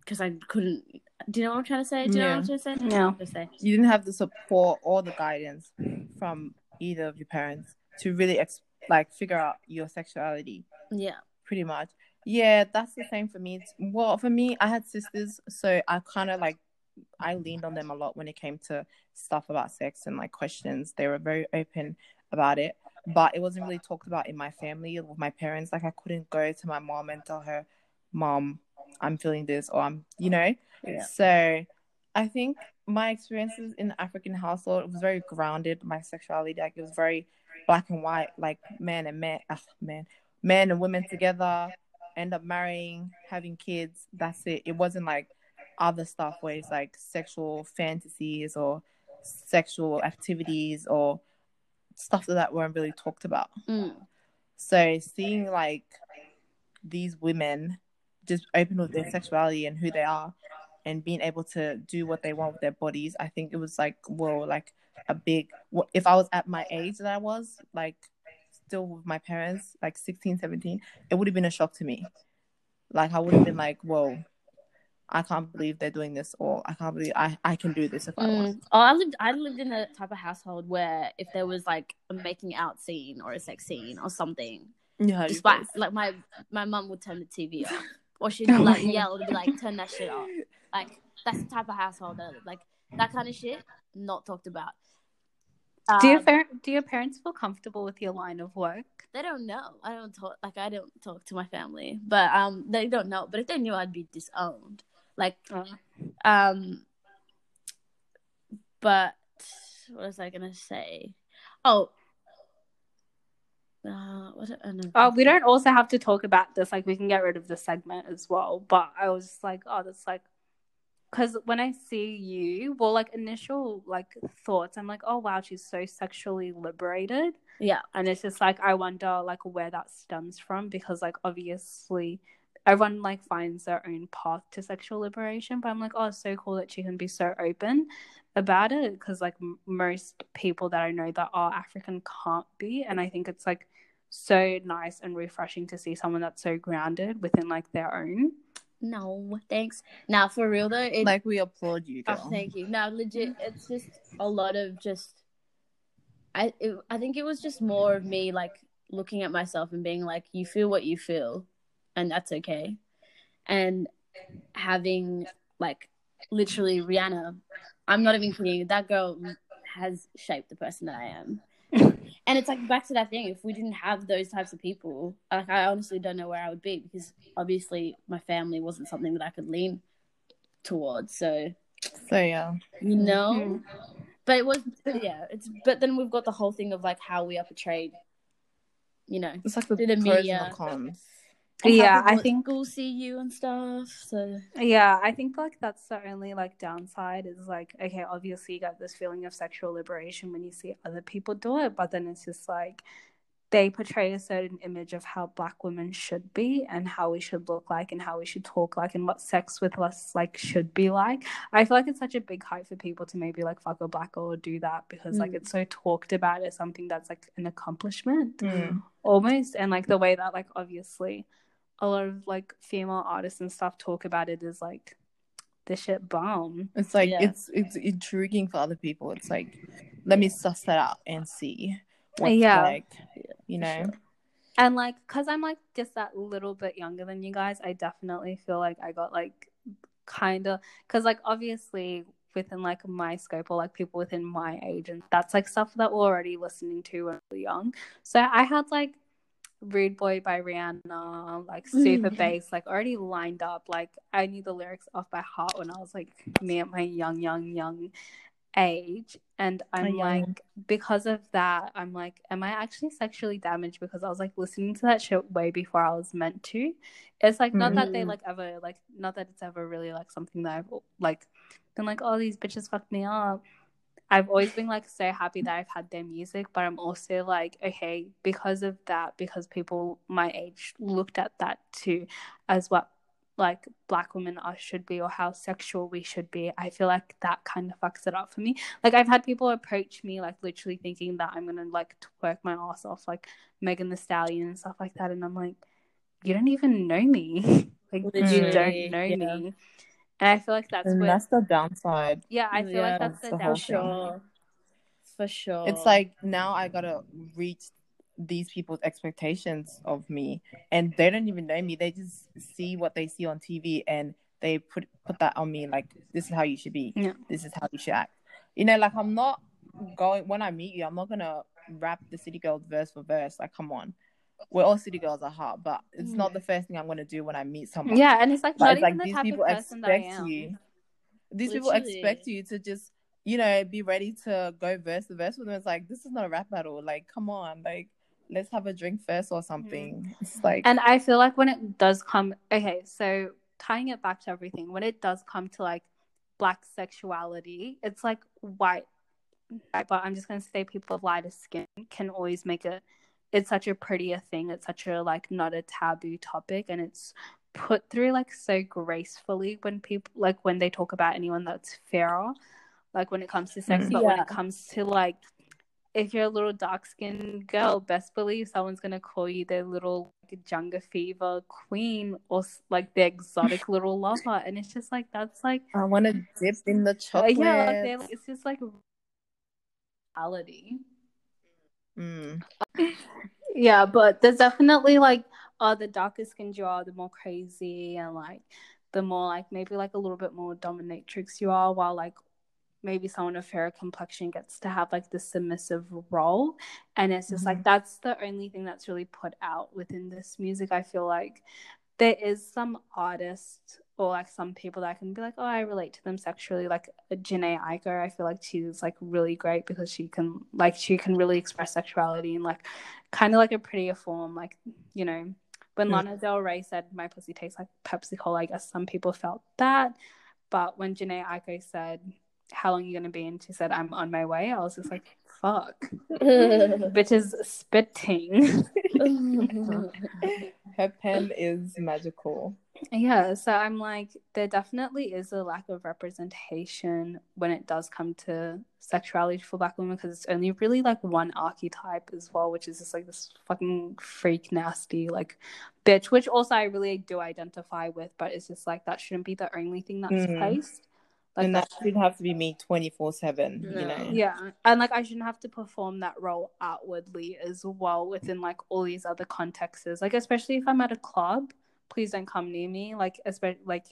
Speaker 3: because I couldn't. Do you know what I'm trying to say? Do you know what I'm trying to say?
Speaker 4: No.
Speaker 3: I'm to say.
Speaker 2: you didn't have the support or the guidance from either of your parents to really ex- like figure out your sexuality.
Speaker 3: Yeah.
Speaker 2: pretty much. Yeah, that's the same for me. It's, well, for me, I had sisters, so I kind of like I leaned on them a lot when it came to stuff about sex and like questions. They were very open about it, but it wasn't really talked about in my family with my parents. Like I couldn't go to my mom and tell her, "Mom, I'm feeling this," or "I'm," you know.
Speaker 3: Yeah.
Speaker 2: So, I think my experiences in the African household it was very grounded. My sexuality, like it was very black and white, like man and man, ah, man, men and women together, end up marrying, having kids. That's it. It wasn't like other stuff where it's like sexual fantasies or sexual activities or stuff that weren't really talked about.
Speaker 3: Mm.
Speaker 2: So seeing like these women just open with their sexuality and who they are and being able to do what they want with their bodies, I think it was like, whoa, like a big, if I was at my age that I was, like still with my parents, like 16, 17, it would have been a shock to me. Like I would have been like, whoa, I can't believe they're doing this or I can't believe I, I can do this if I want.
Speaker 3: Mm. Oh, I lived. I lived in a type of household where if there was like a making out scene or a sex scene or something,
Speaker 2: Yeah,
Speaker 3: despite like my my mum would turn the TV off, or she'd be like yell and be like turn that shit off. Like that's the type of household that like that kind of shit not talked about.
Speaker 4: Do your
Speaker 3: Um,
Speaker 4: par- do your parents feel comfortable with your line of work?
Speaker 3: They don't know. I don't talk like I don't talk to my family, but um, they don't know. But if they knew, I'd be disowned. Like
Speaker 4: Uh,
Speaker 3: um, but what was I gonna say? Oh, uh, what? I don't
Speaker 4: oh, we don't also have to talk about this. Like, we can get rid of the segment as well. But I was just like, oh, that's like, because when I see you, well, like initial like thoughts, I'm like, oh wow, she's so sexually liberated.
Speaker 3: Yeah,
Speaker 4: and it's just like i wonder like where that stems from because like obviously everyone like finds their own path to sexual liberation but i'm like oh it's so cool that she can be so open about it because like m- most people that i know that are african can't be and i think it's like so nice and refreshing to see someone that's so grounded within like their own
Speaker 3: no, thanks. Now for real though, it,
Speaker 2: like we applaud you, oh, girl.
Speaker 3: Oh, thank you. No, legit, it's just a lot of just. I it, I think it was just more of me like looking at myself and being like, you feel what you feel, and that's okay, and having like literally Rihanna. I'm not even kidding. That girl has shaped the person that I am. And it's like back to that thing. If we didn't have those types of people, like I honestly don't know where I would be because obviously my family wasn't something that I could lean towards. So
Speaker 2: So yeah.
Speaker 3: you know
Speaker 4: Mhm.
Speaker 3: But it was yeah. It's but then we've got the whole thing of like how we are portrayed. You know,
Speaker 2: It's like the
Speaker 3: To the
Speaker 2: pros
Speaker 3: media.
Speaker 2: and the cons.
Speaker 4: Yeah, I think
Speaker 3: we'll see you and stuff. So
Speaker 4: Yeah, I think like that's the only like downside is like okay, obviously you get this feeling of sexual liberation when you see other people do it, but then it's just like they portray a certain image of how black women should be and how we should look like and how we should talk like and what sex with us like should be like. I feel like it's such a big hype for people to maybe like fuck a black girl or do that because like
Speaker 3: Mm.
Speaker 4: it's so talked about as something that's like an accomplishment
Speaker 2: Mm.
Speaker 4: almost and like the way that like obviously a lot of like female artists and stuff talk about it is like this shit bomb
Speaker 2: It's like
Speaker 3: Yeah.
Speaker 2: it's it's intriguing for other people. It's like let me suss that out and see what's
Speaker 4: Yeah.
Speaker 2: like, you know.
Speaker 4: and like because i'm like just that little bit younger than you guys i definitely feel like i got like kind of because like obviously within like my scope or like people within my age and that's like stuff that we're already listening to when we're young so i had like rude boy by rihanna like super bass like already lined up. Like i knew the lyrics off by heart when i was like me at my young young young age. And i'm
Speaker 2: young.
Speaker 4: like because of that i'm like am i actually sexually damaged? Because i was like listening to that shit way before i was meant to. It's like not that they
Speaker 3: Mm.
Speaker 4: like ever like not that it's ever really like something that i've like been like oh these bitches fucked me up i've always been like so happy that i've had their music but i'm also like okay because of that because people my age looked at that too as what like black women are should be or how sexual we should be i feel like that kind of fucks it up for me. Like i've had people approach me like literally thinking that i'm gonna like twerk my ass off like megan thee stallion and stuff like that and i'm like you don't even know me. Like you don't know
Speaker 3: yeah.
Speaker 4: me and i feel like that's
Speaker 2: and
Speaker 4: where
Speaker 2: that's the downside.
Speaker 4: yeah i feel
Speaker 3: Yeah,
Speaker 4: like that's
Speaker 2: that's
Speaker 4: the
Speaker 2: the whole
Speaker 3: for
Speaker 4: downside
Speaker 3: sure, for sure.
Speaker 2: It's like now I gotta reach these people's expectations of me, and they don't even know me. They just see what they see on TV, and they put put that on me. Like this is how you should be.
Speaker 4: Yeah.
Speaker 2: This is how you should act. You know, like I'm not going when I meet you. I'm not gonna rap the City Girls verse for verse. Like, come on. We're all City Girls at heart, but it's not the first thing I'm gonna do when I meet someone.
Speaker 4: yeah and it's like
Speaker 2: But
Speaker 4: not
Speaker 2: it's
Speaker 4: even
Speaker 2: like
Speaker 4: the
Speaker 2: these
Speaker 4: type
Speaker 2: people
Speaker 4: of person that i
Speaker 2: expect
Speaker 4: am
Speaker 2: you. These people
Speaker 3: Literally.
Speaker 2: expect you to just, you know, be ready to go verse to verse with them. It's like this is not a rap battle. Like, come on, like let's have a drink first or something. It's like
Speaker 4: And I feel like when it does come, okay, so tying it back to everything, when it does come to like black sexuality, it's like white, but I'm just gonna say people of lighter skin can always make it. It's such a prettier thing. It's such a like not a taboo topic, and it's put through like so gracefully when people like when they talk about anyone that's fairer, like when it comes to sex,
Speaker 2: Mm.
Speaker 4: but when it comes to like if you're a little dark skinned girl, best believe someone's gonna call you their little like, Jungle Fever queen or like their exotic little lover, and it's just like that's like
Speaker 2: I want to dip in the
Speaker 4: uh,
Speaker 2: chocolate.
Speaker 4: yeah, like they're, it's just like reality.
Speaker 2: Mm.
Speaker 4: Yeah, but there's definitely like oh the darker skinned you are, the more crazy and like the more like maybe like a little bit more dominatrix you are, while like maybe someone of fairer complexion gets to have like the submissive role. And it's just like that's the only thing that's really put out within this music. I feel like there is some artists or like some people that can be like, oh, I relate to them sexually. Like Jhené Aiko, I feel like she's like really great because she can like she can really express sexuality in like kind of like a prettier form. Like you know, when
Speaker 2: Mm.
Speaker 4: Lana Del Rey said my pussy tastes like Pepsi Cola, I guess some people felt that. But when Jhené Aiko said, "How long are you gonna be?" and she said, "I'm on my way," I was just like, "Fuck, bitches spitting."
Speaker 2: Her pen is magical.
Speaker 4: Yeah, so I'm like, there definitely is a lack of representation when it does come to sexuality for black women because it's only really like one archetype as well, which is just like this fucking freak nasty like bitch, which also I really do identify with, but it's just like that shouldn't be the only thing that's
Speaker 2: Mm.
Speaker 4: placed. Like
Speaker 2: and
Speaker 4: that,
Speaker 2: that should have to be me 24 7, you know?
Speaker 4: yeah, and like I shouldn't have to perform that role outwardly as well within like all these other contexts. Like especially if I'm at a club, please don't come near me. Like especially like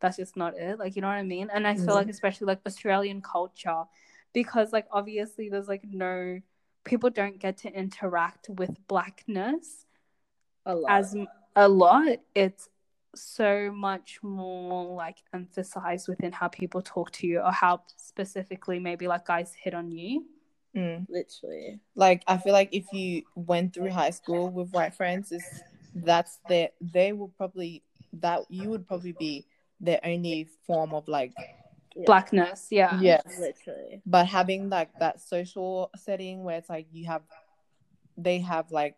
Speaker 4: that's just not it. Like you know what I mean? And I feel
Speaker 2: Mhm.
Speaker 4: like especially like Australian culture, because like obviously there's like no people don't get to interact with blackness
Speaker 3: a lot.
Speaker 4: as m- a lot. It's so much more like emphasized within how people talk to you or how specifically maybe like guys hit on you.
Speaker 2: Mm.
Speaker 3: Literally.
Speaker 2: Like I feel like if you went through high school with white friends, is that's their they will probably that you would probably be their only form of like
Speaker 3: Yeah.
Speaker 4: Blackness, yeah.
Speaker 2: yes.
Speaker 3: Literally.
Speaker 2: But having like that social setting where it's like you have they have like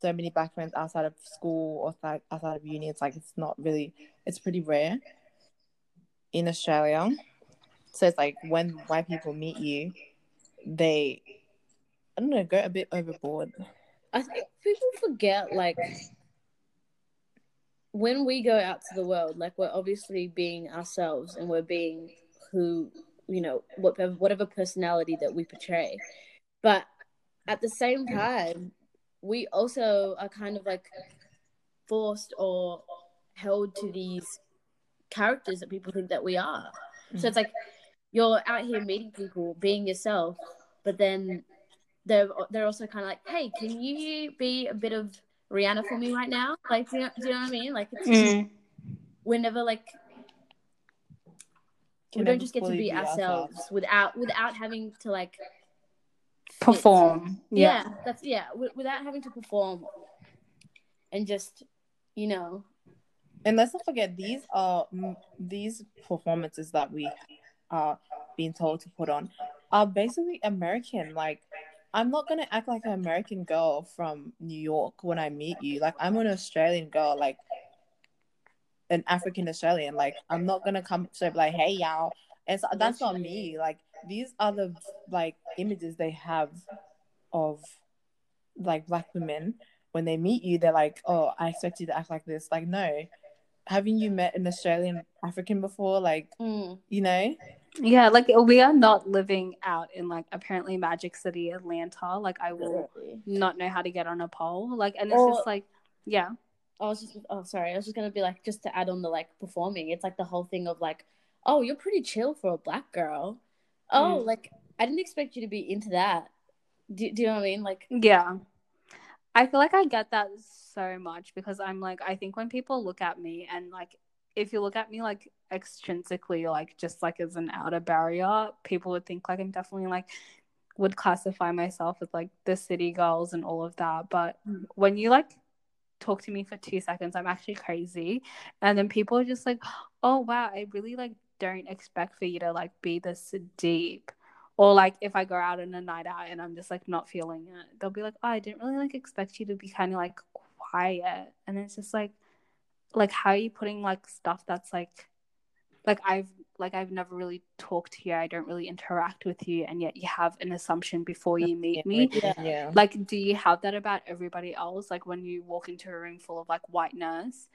Speaker 2: so many black friends outside of school or like outside of uni, it's like it's not really it's pretty rare in Australia. So it's like when white people meet you, they I don't know, go a bit overboard.
Speaker 3: I think people forget like when we go out to the world, like we're obviously being ourselves and we're being who you know whatever whatever personality that we portray, but at the same time, we also are kind of like forced or held to these characters that people think that we are. So it's like you're out here meeting people, being yourself, but then they're they're also kind of like, hey, can you be a bit of Rihanna for me right now? Like, do you know, do you know what I mean? Like, it's just,
Speaker 4: Mm.
Speaker 3: we're never like we don't just get to be
Speaker 2: be
Speaker 3: ourselves
Speaker 2: ourselves.
Speaker 3: without without having to like fit.
Speaker 4: Perform.
Speaker 3: Yeah.
Speaker 4: Yeah.
Speaker 3: that's yeah, wi- without having to perform and just you know,
Speaker 2: And let's not forget these are these performances that we are being told to put on are basically American. Like I'm not gonna act like an American girl from New York when I meet you. Like I'm an Australian girl, like an African Australian. Like I'm not gonna come to like, hey y'all. And so that's not me. Like these are the like images they have of like black women when they meet you. They're like, oh, I expect you to act like this. Like no, haven't you met an Australian African before? Like
Speaker 3: mm,
Speaker 2: you know,
Speaker 4: Yeah, like we are not living out in like apparently Magic City, Atlanta. Like I will
Speaker 3: literally.
Speaker 4: not know how to get on a pole. Like and it's
Speaker 3: Or-
Speaker 4: just like yeah.
Speaker 3: I was just oh sorry, I was just gonna be like just to add on the like performing. It's like the whole thing of like, oh, you're pretty chill for a black girl. Oh,
Speaker 4: Mm.
Speaker 3: like I didn't expect you to be into that. Do, do you know what I mean? Like,
Speaker 4: Yeah. I feel like I get that so much because I'm like, I think when people look at me and like, if you look at me like extrinsically, like just like as an outer barrier, people would think like I'm definitely like, would classify myself as like the city girls and all of that. But
Speaker 3: Mm.
Speaker 4: when you like talk to me for two seconds, I'm actually crazy. And then people are just like, oh, wow, I really like don't expect for you to like be this deep or like if I go out on a night out and I'm just like not feeling it, they'll be like, oh, I didn't really like expect you to be kind of like quiet. And it's just like, like how are you putting like stuff that's like, like I've like I've never really talked to you. I don't really interact with you, and yet you have an assumption before you meet me.
Speaker 3: Yeah.
Speaker 2: yeah.
Speaker 4: Like, do you have that about everybody else? Like when you walk into a room full of like white whiteness,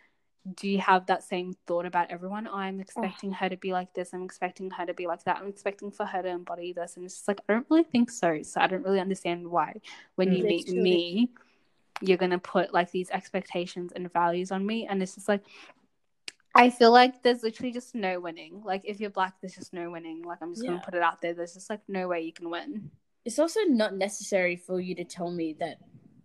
Speaker 4: do you have that same thought about everyone? I'm expecting her to be like this. I'm expecting her to be like that. I'm expecting for her to embody this. And it's just like, I don't really think so. So I don't really understand why when you mm. meet
Speaker 3: Literally.
Speaker 4: me, you're going to put like these expectations and values on me. And it's just like, I feel like there's literally just no winning. Like if you're black, there's just no winning. Like I'm just
Speaker 3: Yeah.
Speaker 4: gonna put it out there. There's just like no way you can win.
Speaker 3: it's also not necessary for you to tell me that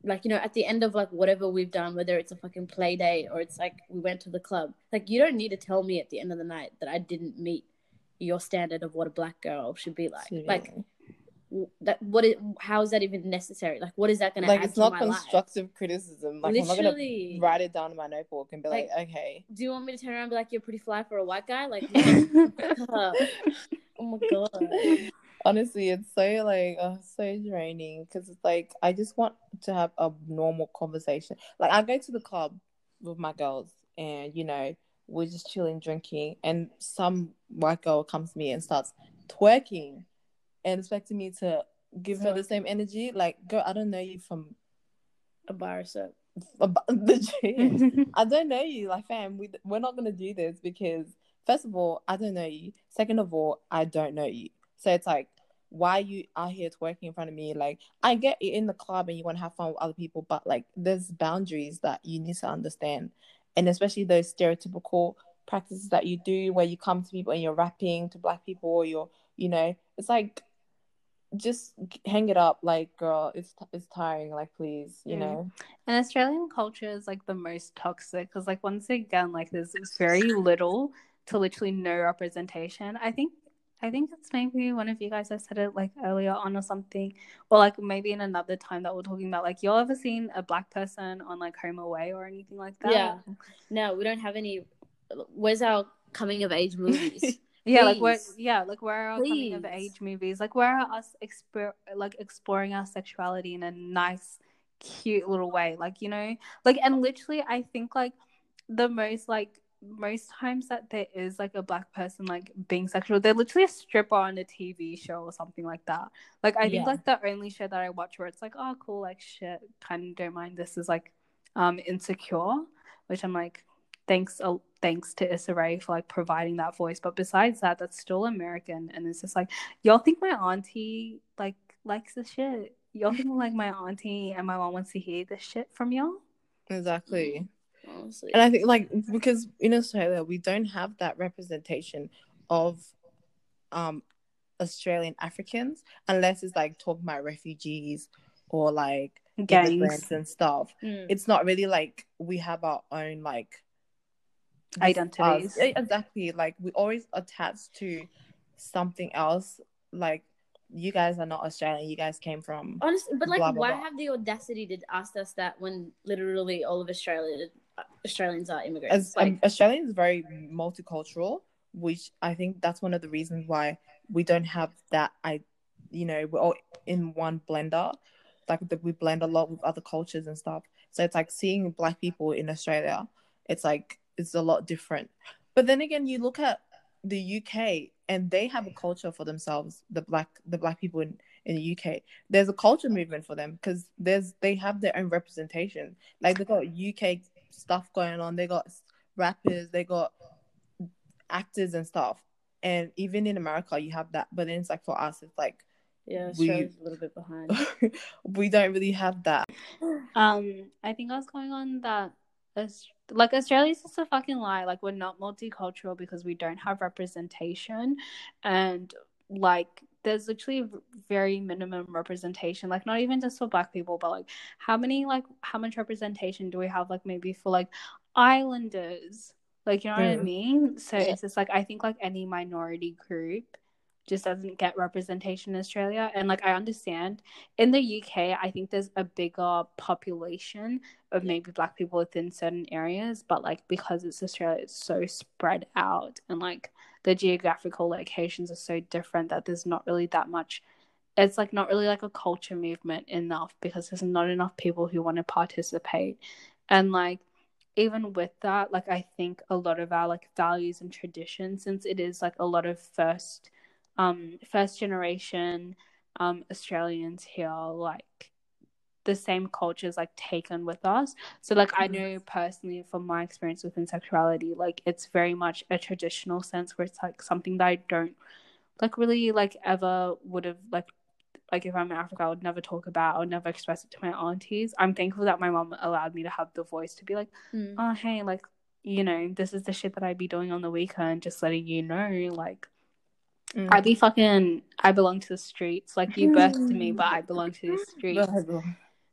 Speaker 3: like you know at the end of like whatever we've done whether it's a fucking play date or it's like we went to the club like you don't need to tell me at the end of the night that i didn't meet your standard of what a black girl should be like. Like w- that what is how is that even necessary? Like what is that gonna
Speaker 2: like it's not
Speaker 3: my life?
Speaker 2: constructive criticism. Like I'm not gonna
Speaker 3: literally.
Speaker 2: write it down in my notebook and be like,
Speaker 3: Like-
Speaker 2: okay.
Speaker 3: do you want me to turn around and be like you're pretty fly for a white guy? Like oh my god
Speaker 2: Honestly, it's so like uh, so draining because it's like I just want to have a normal conversation. Like I go to the club with my girls, and you know we're just chilling, drinking, and some white girl comes to me and starts twerking, and expecting me to give her the same energy. Like, girl, I don't know you from
Speaker 3: a bar soap
Speaker 2: ab- the gym. I don't know you, like fam. We we're not gonna do this because first of all, I don't know you. Second of all, I don't know you. So it's like, why you out here twerking in front of me? Like, I get it in the club and you want to have fun with other people, but like, there's boundaries that you need to understand, and especially those stereotypical practices that you do where you come to people and you're rapping to black people or you're, you know, it's like. just hang it up, like girl. It's it's tiring. Like please, you
Speaker 4: Mm.
Speaker 2: know.
Speaker 4: And Australian culture is like the most toxic because, like, once again, like there's very little to literally no representation. I think, I think it's maybe one of you guys that said it like earlier on or something, or like maybe in another time that we're talking about. Like, y'all ever seen a black person on like Home Away or anything like that?
Speaker 3: Yeah. No, we don't have any. Where's our coming of age movies?
Speaker 4: Yeah, like where, yeah, like where are our coming of age movies? Like where are us explore, like exploring our sexuality in a nice, cute little way? Like you know, like and literally, I think like the most like most times that there is like a black person like being sexual, they're literally a stripper on a TV show or something like that. Like I think like the only show that I watch where it's like, oh cool, like shit, kind of don't mind this is like um insecure, which I'm like, thanks uh, thanks to Issa Rae for like providing that voice. But besides that, that's still American, and it's just like y'all think my auntie like likes this shit. Y'all think like my auntie and my mom wants to hear this shit from y'all?
Speaker 2: Exactly.
Speaker 3: Honestly.
Speaker 2: And I think like because in Australia we don't have that representation of um Australian Africans unless it's like talking about refugees or like
Speaker 4: Gangs.
Speaker 2: immigrants and stuff.
Speaker 3: Mm.
Speaker 2: It's not really like we have our own like
Speaker 4: Identities.
Speaker 2: us. Exactly. Like we always attach to something else. Like you guys are not Australian. You guys came from
Speaker 3: Honestly, but like,
Speaker 2: blah, blah,
Speaker 3: why
Speaker 2: blah.
Speaker 3: have the audacity to ask us that when literally all of Australia Australians are immigrants?
Speaker 2: as
Speaker 3: like,
Speaker 2: um, Australia is very multicultural, which I think that's one of the reasons why we don't have that. I, you know, we're all in one blender, like we blend a lot with other cultures and stuff. So it's like seeing black people in Australia. It's like it's a lot different. But then again, you look at the UK and they have a culture for themselves. The black the black people in in the UK, there's a culture movement for them because there's they have their own representation. Like they got UK stuff going on. They got rappers. They got actors and stuff. And even in America, you have that. But then it's like for us, it's like
Speaker 3: yeah,
Speaker 2: we-
Speaker 3: a little bit behind.
Speaker 2: we don't really have that.
Speaker 4: Um, I think I was going on that. Like Australia's just a fucking lie. Like we're not multicultural because we don't have representation, and like there's literally very minimum representation. Like not even just for Black people, but like how many like how much representation do we have? Like maybe for like Islanders. Like you know what I
Speaker 2: Mm.
Speaker 4: mean? So
Speaker 3: Yeah.
Speaker 4: it's just like I think like any minority group just doesn't get representation in Australia. And like I understand in the UK, I think there's a bigger population of maybe black people within certain areas, but like because it's Australia, it's so spread out and like the geographical locations are so different that there's not really that much. It's like not really like a culture movement enough because there's not enough people who want to participate. And like even with that, like I think a lot of our like values and traditions, since it is like a lot of first um first generation um Australians here like the same cultures like taken with us. So like I know personally from my experience within sexuality, like it's very much a traditional sense where it's like something that I don't like really like ever would have like like if I'm in Africa I would never talk about, I would never express it to my aunties. I'm thankful that my mom allowed me to have the voice to be like,
Speaker 3: Mm.
Speaker 4: oh hey, like, you know, this is the shit that I'd be doing on the weekend, just letting you know, like
Speaker 2: Mm.
Speaker 4: I'd be fucking I belong to the streets. Like you birthed me, but I belong to the streets.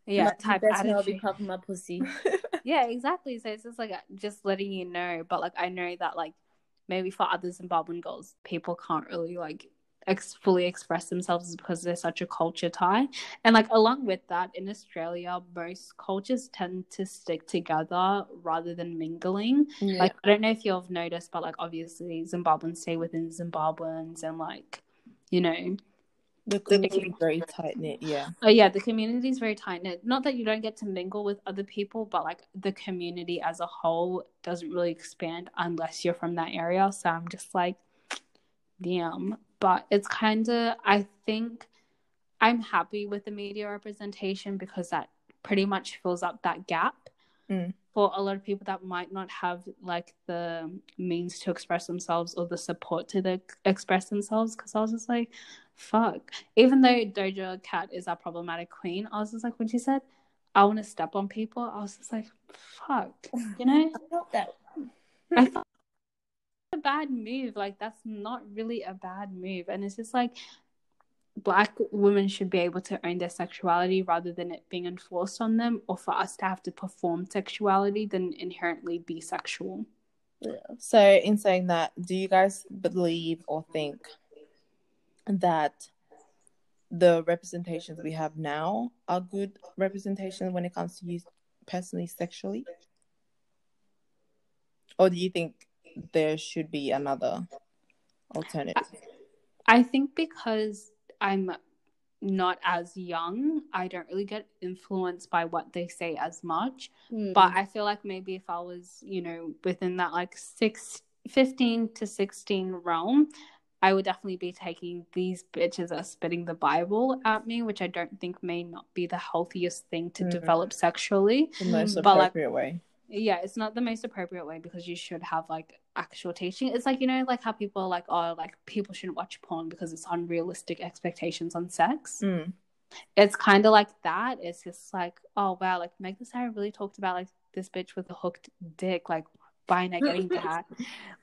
Speaker 4: Yeah,
Speaker 3: Like, you
Speaker 4: type
Speaker 3: better not be
Speaker 4: attitude.
Speaker 3: popping my pussy.
Speaker 4: Yeah, exactly. So it's just like uh, just letting you know. But like I know that like maybe for other Zimbabwean girls, people can't really like ex- fully express themselves because there's such a culture tie. And like along with that, in Australia, most cultures tend to stick together rather than mingling.
Speaker 2: Yeah.
Speaker 4: Like I don't know if you've noticed, but like obviously Zimbabweans stay within Zimbabweans, and like you know
Speaker 2: the community is very tight knit. Yeah.
Speaker 4: Oh yeah, the community is very tight knit. Not that you don't get to mingle with other people, but like the community as a whole doesn't really expand unless you're from that area. So I'm just like, damn. But it's kind of, I think, I'm happy with the media representation because that pretty much fills up that gap
Speaker 2: Mm.
Speaker 4: for a lot of people that might not have like the means to express themselves or the support to the, express themselves. Because I was just like, fuck. Even though Doja Cat is our problematic queen, I was just like, when she said, I want to step on people, I was just like, fuck. You know?
Speaker 3: I felt that.
Speaker 4: I thought a bad move. Like that's not really a bad move. And it's just like black women should be able to own their sexuality rather than it being enforced on them or for us to have to perform sexuality than inherently be sexual. Yeah.
Speaker 2: So, in saying that, do you guys believe or think that the representations we have now are good representations when it comes to you personally sexually? Or do you think there should be another alternative?
Speaker 4: I think because I'm not as young, I don't really get influenced by what they say as much.
Speaker 3: Hmm.
Speaker 4: But I feel like maybe if I was, you know, within that like six, 15 to 16 realm, I would definitely be taking these bitches are spitting the Bible at me, which I don't think may not be the healthiest thing to
Speaker 2: Mhm.
Speaker 4: develop sexually.
Speaker 2: The most
Speaker 4: But, like,
Speaker 2: way.
Speaker 4: Yeah, it's not the most appropriate way because you should have like actual teaching. It's like, you know, like how people are like, oh, like people shouldn't watch porn because it's unrealistic expectations on sex.
Speaker 2: Mm.
Speaker 4: It's kind of like that. It's just like, oh, wow, like Meg Stallion really talked about like this bitch with a hooked dick. Like, why am I getting that?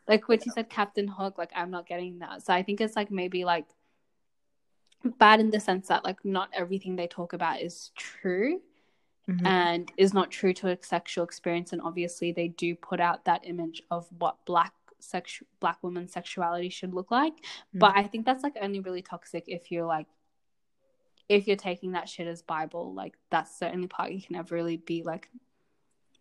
Speaker 4: like when she said Captain Hook, like I'm not getting that. So I think it's like maybe like bad in the sense that like not everything they talk about is true
Speaker 2: Mhm.
Speaker 4: and is not true to a sexual experience and obviously they do put out that image of what black sex black women's sexuality should look like but i think that's like only really toxic if you're like if you're taking that shit as bible like that's the only part you can ever really be like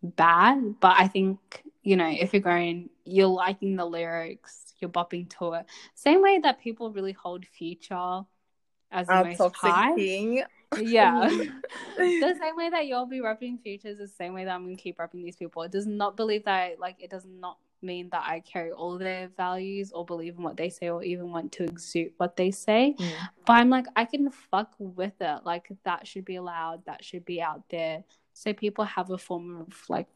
Speaker 4: bad but i think you know if you're going you're liking the lyrics you're bopping to it same way that people really hold future as the
Speaker 2: Our
Speaker 4: most
Speaker 2: toxic
Speaker 4: high
Speaker 2: king.
Speaker 4: yeah the same way that you'll be repping futures is the same way that I'm gonna keep repping these people. It does not believe that like it does not mean that I carry all their values or believe in what they say or even want to exude what they say.
Speaker 2: Mm.
Speaker 4: But I'm like I can fuck with it. Like that should be allowed, that should be out there. So people have a form of like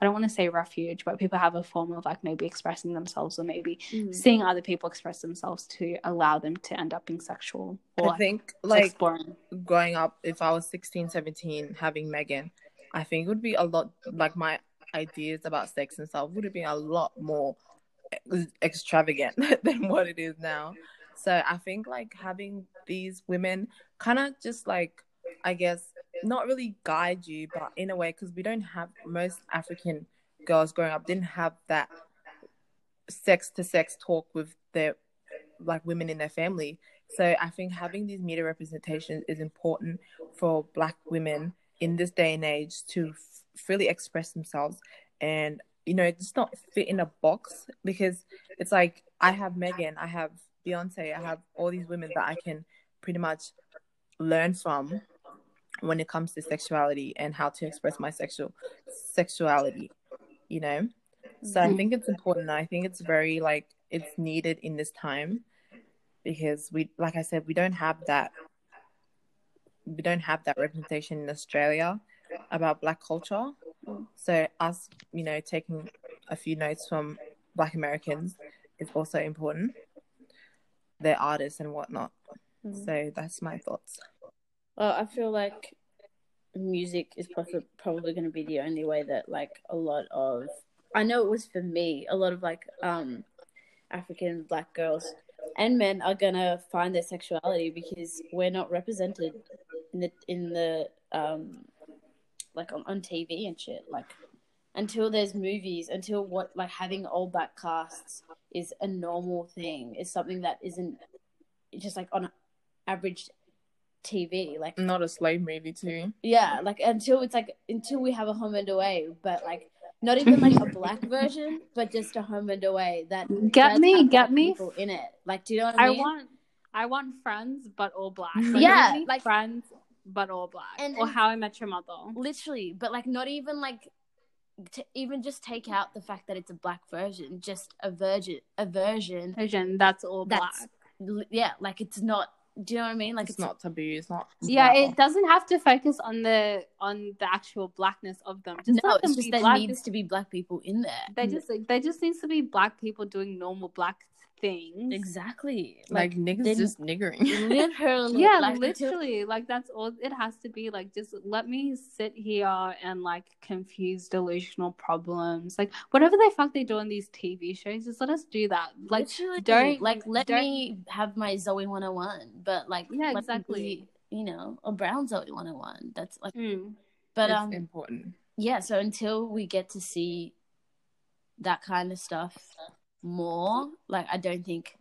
Speaker 4: I don't want to say refuge, but people have a form of like maybe expressing themselves or maybe
Speaker 3: Mm.
Speaker 4: seeing other people express themselves to allow them to end up being sexual or
Speaker 2: I think like
Speaker 4: exploring.
Speaker 2: growing up, if I was 16, 17, having Megan, I think it would be a lot like my ideas about sex and stuff would have been a lot more extravagant than what it is now. So I think like having these women kind of just like, I guess, not really guide you, but in a way, because we don't have most African girls growing up didn't have that sex to sex talk with their like women in their family. So I think having these media representations is important for Black women in this day and age to f- freely express themselves and you know just not fit in a box because it's like I have Megan, I have Beyonce, I have all these women that I can pretty much learn from when it comes to sexuality and how to express my sexual sexuality, you know. So I mm-hmm. think it's important. I think it's very like it's needed in this time because we like I said we don't have that we don't have that representation in Australia about black culture. So us, you know, taking a few notes from black Americans is also important. They're artists and whatnot. Mm-hmm. So that's my thoughts.
Speaker 3: Well, I feel like music is prof- probably going to be the only way that like a lot of I know it was for me a lot of like um African black girls and men are going to find their sexuality because we're not represented in the in the um like on, on TV and shit like until there's movies until what like having all black casts is a normal thing is something that isn't just like on average TV like
Speaker 2: Not a slave movie too.
Speaker 3: yeah, like until it's like until we have a home and away, but like not even like a black version, but just a home and away that
Speaker 4: Get me, get me.
Speaker 3: people in it. Like, do you know what I
Speaker 4: I
Speaker 3: mean?
Speaker 4: want I want friends but all black.
Speaker 3: Yeah, like-
Speaker 4: friends but all black.
Speaker 3: And-
Speaker 4: or
Speaker 3: and-
Speaker 4: how I met your mother.
Speaker 3: literally, but like not even like to even just take out the fact that it's a black version, just a virgin, a version.
Speaker 4: Vision, that's all black.
Speaker 3: li- yeah, like it's not. Do you know what I mean? Like
Speaker 2: It's not taboo. It's not.
Speaker 4: Yeah,
Speaker 2: wow.
Speaker 4: it doesn't have to focus on the on the actual blackness of them. Just
Speaker 3: no,
Speaker 4: let them
Speaker 3: it's just there
Speaker 4: black.
Speaker 3: needs to be black people in there.
Speaker 4: They just there just needs to be black people doing normal black things.
Speaker 3: Exactly.
Speaker 2: Like, niggas
Speaker 3: they-
Speaker 2: just niggering.
Speaker 3: literally.
Speaker 4: Yeah,
Speaker 3: like,
Speaker 4: literally. Like that's all it has to be. Like just let me sit here and like confuse delusional problems. Like whatever the fuck they do on these TV shows, just let us do that. Like
Speaker 3: Literally,
Speaker 4: don't-
Speaker 3: like let
Speaker 4: don't-
Speaker 3: me have my Zoe 101, but like
Speaker 4: Yeah,
Speaker 3: let me
Speaker 4: exactly.
Speaker 3: you know, a brown Zoe 101. That's like,
Speaker 4: mm,
Speaker 3: but
Speaker 2: it's
Speaker 3: um,
Speaker 2: important.
Speaker 3: yeah. So until we get to see that kind of stuff more, like I don't think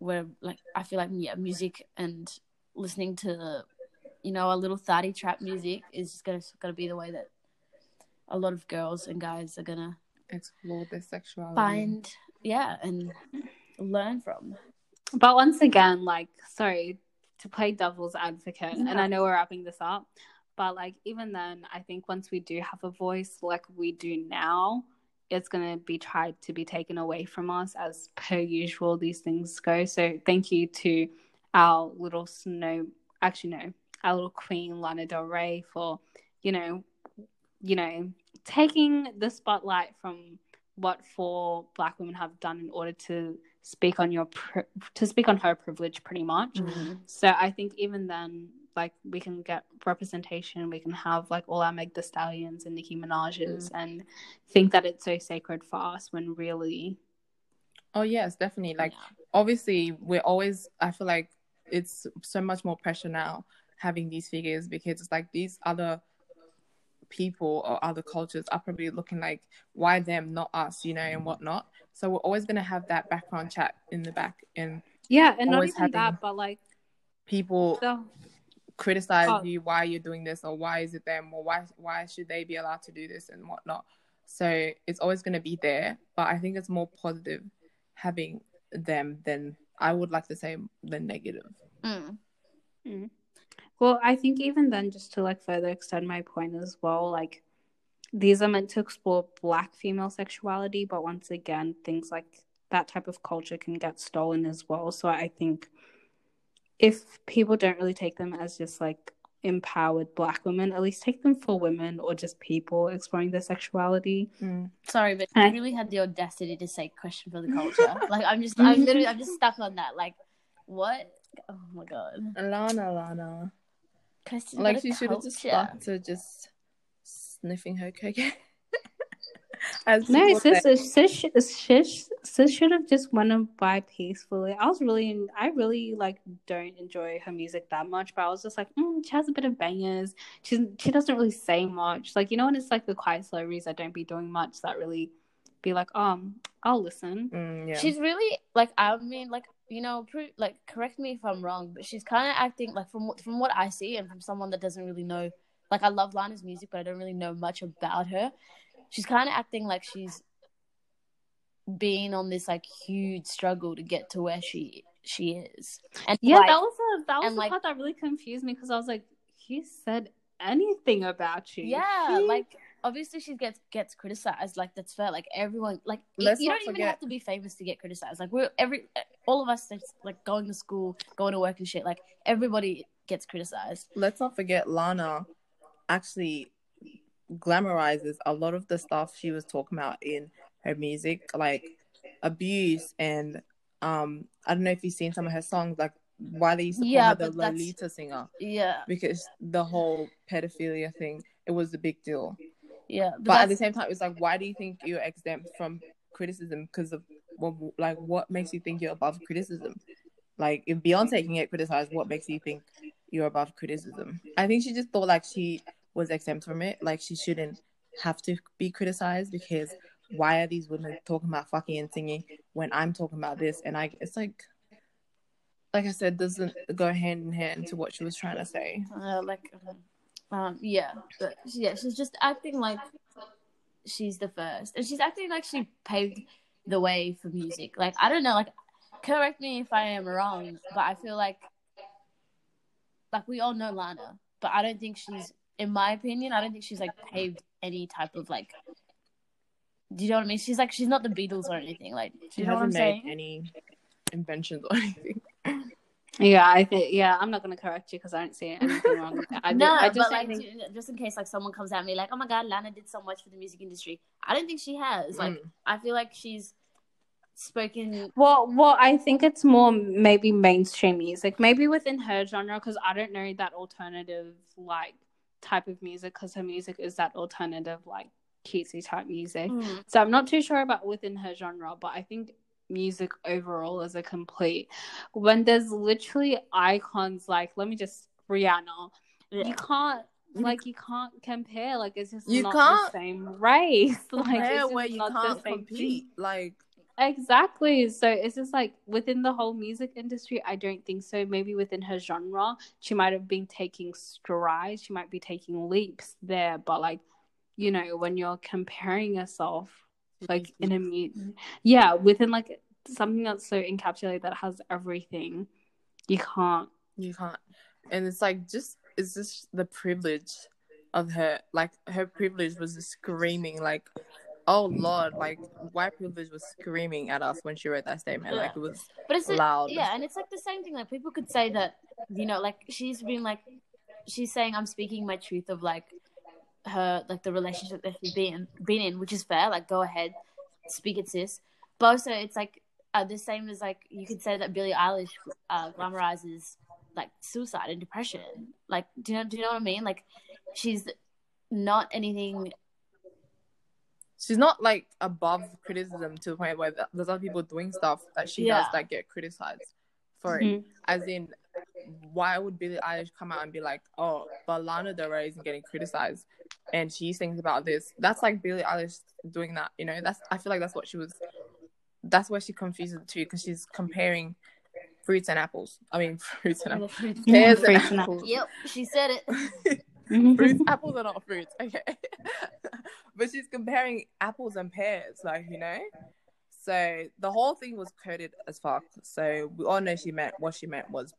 Speaker 3: we're like I feel like yeah, music and listening to you know a little thotty trap music is just gonna gonna be the way that a lot of girls and guys are gonna
Speaker 2: Explore their sexuality.
Speaker 3: find yeah and learn from.
Speaker 4: But once again, like, sorry to play devil's advocate, and I know we're wrapping this up, but like, even then, I think once we do have a voice like we do now, it's going to be tried to be taken away from us as per usual, these things go. So, thank you to our little snow, actually, no, our little queen, Lana Del Rey, for, you know, you know, taking the spotlight from what four black women have done in order to speak on your to speak on her privilege pretty much
Speaker 3: Mm-hmm.
Speaker 4: so i think even then like we can get representation we can have like all our meg the stallions and nicki minaj's mm. and think that it's so sacred for us when really
Speaker 2: Oh yes, definitely. Like
Speaker 3: Yeah.
Speaker 2: obviously we're always I feel like it's so much more pressure now having these figures because it's like these other people or other cultures are probably looking like why them not us you know and whatnot so we're always going to have that background chat in the back and
Speaker 4: yeah and not even that but like
Speaker 2: people
Speaker 4: the
Speaker 2: criticize
Speaker 4: Oh.
Speaker 2: you why you're doing this or why is it them or why why should they be allowed to do this and whatnot so it's always going to be there but i think it's more positive having them than i would like to say than negative
Speaker 3: Mm.
Speaker 4: Well, I think even then, just to like further extend my point as well, like these are meant to explore black female sexuality, but once again, things like that type of culture can get stolen as well. So I think if people don't really take them as just like empowered black women, at least take them for women or just people exploring their sexuality. Mm.
Speaker 3: Sorry, but
Speaker 4: I...
Speaker 3: you really had the audacity to say question for the culture. like I'm just, I'm literally, I'm just stuck on that. Like, what? Oh my god.
Speaker 2: lana lana
Speaker 3: Question
Speaker 2: like
Speaker 3: for
Speaker 2: she should have just
Speaker 3: culture.
Speaker 2: stuck to just sniffing her cocaine As
Speaker 4: No, sis, sis, sis, sis should have just went by peacefully. I was really, I really like don't enjoy her music that much, but I was just like, mm, she has a bit of bangers. She's she doesn't really say much. Like you know, when it's like the quiet celebrities that don't be doing much, that really be like, um, I'll listen.
Speaker 2: Mm, yeah.
Speaker 3: She's really like I mean like you know pro- like correct me if I'm wrong, but she's kind of acting like from what from what I see and from someone that doesn't really know like I love Lana's music, but I don't really know much about her. She's kind of acting like she's being on this like huge struggle to get to where she she is. And
Speaker 4: Yeah,
Speaker 3: like,
Speaker 4: that was a, that was the
Speaker 3: like-
Speaker 4: part that really confused me because I was like, he said anything about you?
Speaker 3: yeah,
Speaker 4: He-
Speaker 3: like obviously she gets gets criticized. Like that's fair. Like everyone, like
Speaker 2: Let's
Speaker 3: you don't even
Speaker 2: forget-
Speaker 3: have to be famous to get criticized. Like we're every all of us that's like going to school, going to work and shit. Like everybody gets criticized.
Speaker 2: Let's not forget Lana actually glamorizes a lot of the stuff she was talking about in her music, like abuse and um I don't know if you've seen some of her songs, like why they used to call her the
Speaker 3: but that's-
Speaker 2: Lolita singer
Speaker 3: Yeah,
Speaker 2: because the whole pedophilia thing it was a big deal.
Speaker 3: yeah.
Speaker 2: But at the same time, it's like, why do you think you're exempt from criticism? Because of well, like, what makes you think you're above criticism? Like, if Beyonce can get criticized, what makes you think you're above criticism? I think she just thought like she was exempt from it. Like, she shouldn't have to be criticized because why are these women talking about fucking and singing when I'm talking about this? And I, it's like, like I said, doesn't go hand in hand to what she was trying to say.
Speaker 3: uh, like um yeah, but yeah, she's just acting like she's the first, and she's acting like she paved the way for music. Like I don't know, like correct me if I am wrong, but I feel like like we all know Lana, but I don't think she's, in my opinion, I don't think she's like paved any type of like. Do you know what I mean? She's like she's not the Beatles or anything. Like, do
Speaker 2: She
Speaker 3: you know what I'm
Speaker 2: hasn't made
Speaker 3: saying?
Speaker 2: any inventions or anything.
Speaker 4: yeah, I think yeah, I'm not gonna correct you because I don't see anything wrong with that. I,
Speaker 3: no,
Speaker 4: do, I just
Speaker 3: but like
Speaker 4: think-
Speaker 3: just in case like someone comes at me like, oh my god, Lana did so much for the music industry. I don't think she has. Like,
Speaker 2: Mm.
Speaker 3: I feel like she's spoken.
Speaker 4: Well, well, I think it's more maybe mainstream music, maybe within her genre, because I don't know that alternative like type of music, because her music is that alternative like cutesy type music.
Speaker 3: Mm.
Speaker 4: So I'm not too sure about within her genre, but I think music overall is a complete. When there's literally icons like, let me just Rihanna,
Speaker 3: Yeah.
Speaker 4: you can't. Like you can't compare, like it's just
Speaker 2: You
Speaker 4: not
Speaker 2: can't
Speaker 4: the same race. Like it's just
Speaker 2: where you
Speaker 4: not
Speaker 2: can't
Speaker 4: same
Speaker 2: compete. Like
Speaker 4: Exactly. So it's just like within the whole music industry, I don't think so. Maybe within her genre, she might have been taking strides, she might be taking leaps there, but like, you know, when you're comparing yourself like in a mu- yeah, within like something that's so encapsulated that has everything, you can't.
Speaker 2: you can't, and it's like just it's just the privilege of her. Like her privilege was screaming like. Oh Lord! Like white privilege was screaming at us when she wrote that statement. Like it was
Speaker 3: But it's
Speaker 2: loud.
Speaker 3: yeah, and it's like the same thing. Like people could say that, you know, like she's been like, she's saying I'm speaking my truth of like her like the relationship that she's been been in, which is fair. Like go ahead, speak it, sis. But also it's like uh, the same as like you could say that Billie Eilish uh, glamorizes like suicide and depression. Like do you know do you know what I mean? Like she's not anything.
Speaker 2: She's not like above criticism to the point where there's other people doing stuff that she does that get criticized for it.
Speaker 4: Mhm.
Speaker 2: As in, why would Billie Eilish come out and be like, "Oh, but Lana Del Rey isn't getting criticized," and she thinks about this? That's like Billie Eilish doing that. You know, that's I feel like that's what she was. That's where she confuses the two because she's comparing fruits and apples. I mean, fruits and apples. Pears and
Speaker 4: Fruits and
Speaker 2: apples.
Speaker 3: Yep, she said it.
Speaker 2: fruits, apples are not fruits. Okay. But she's comparing apples and pears, like, you know? So the whole thing was coded as fuck. So we all know she meant what she meant was,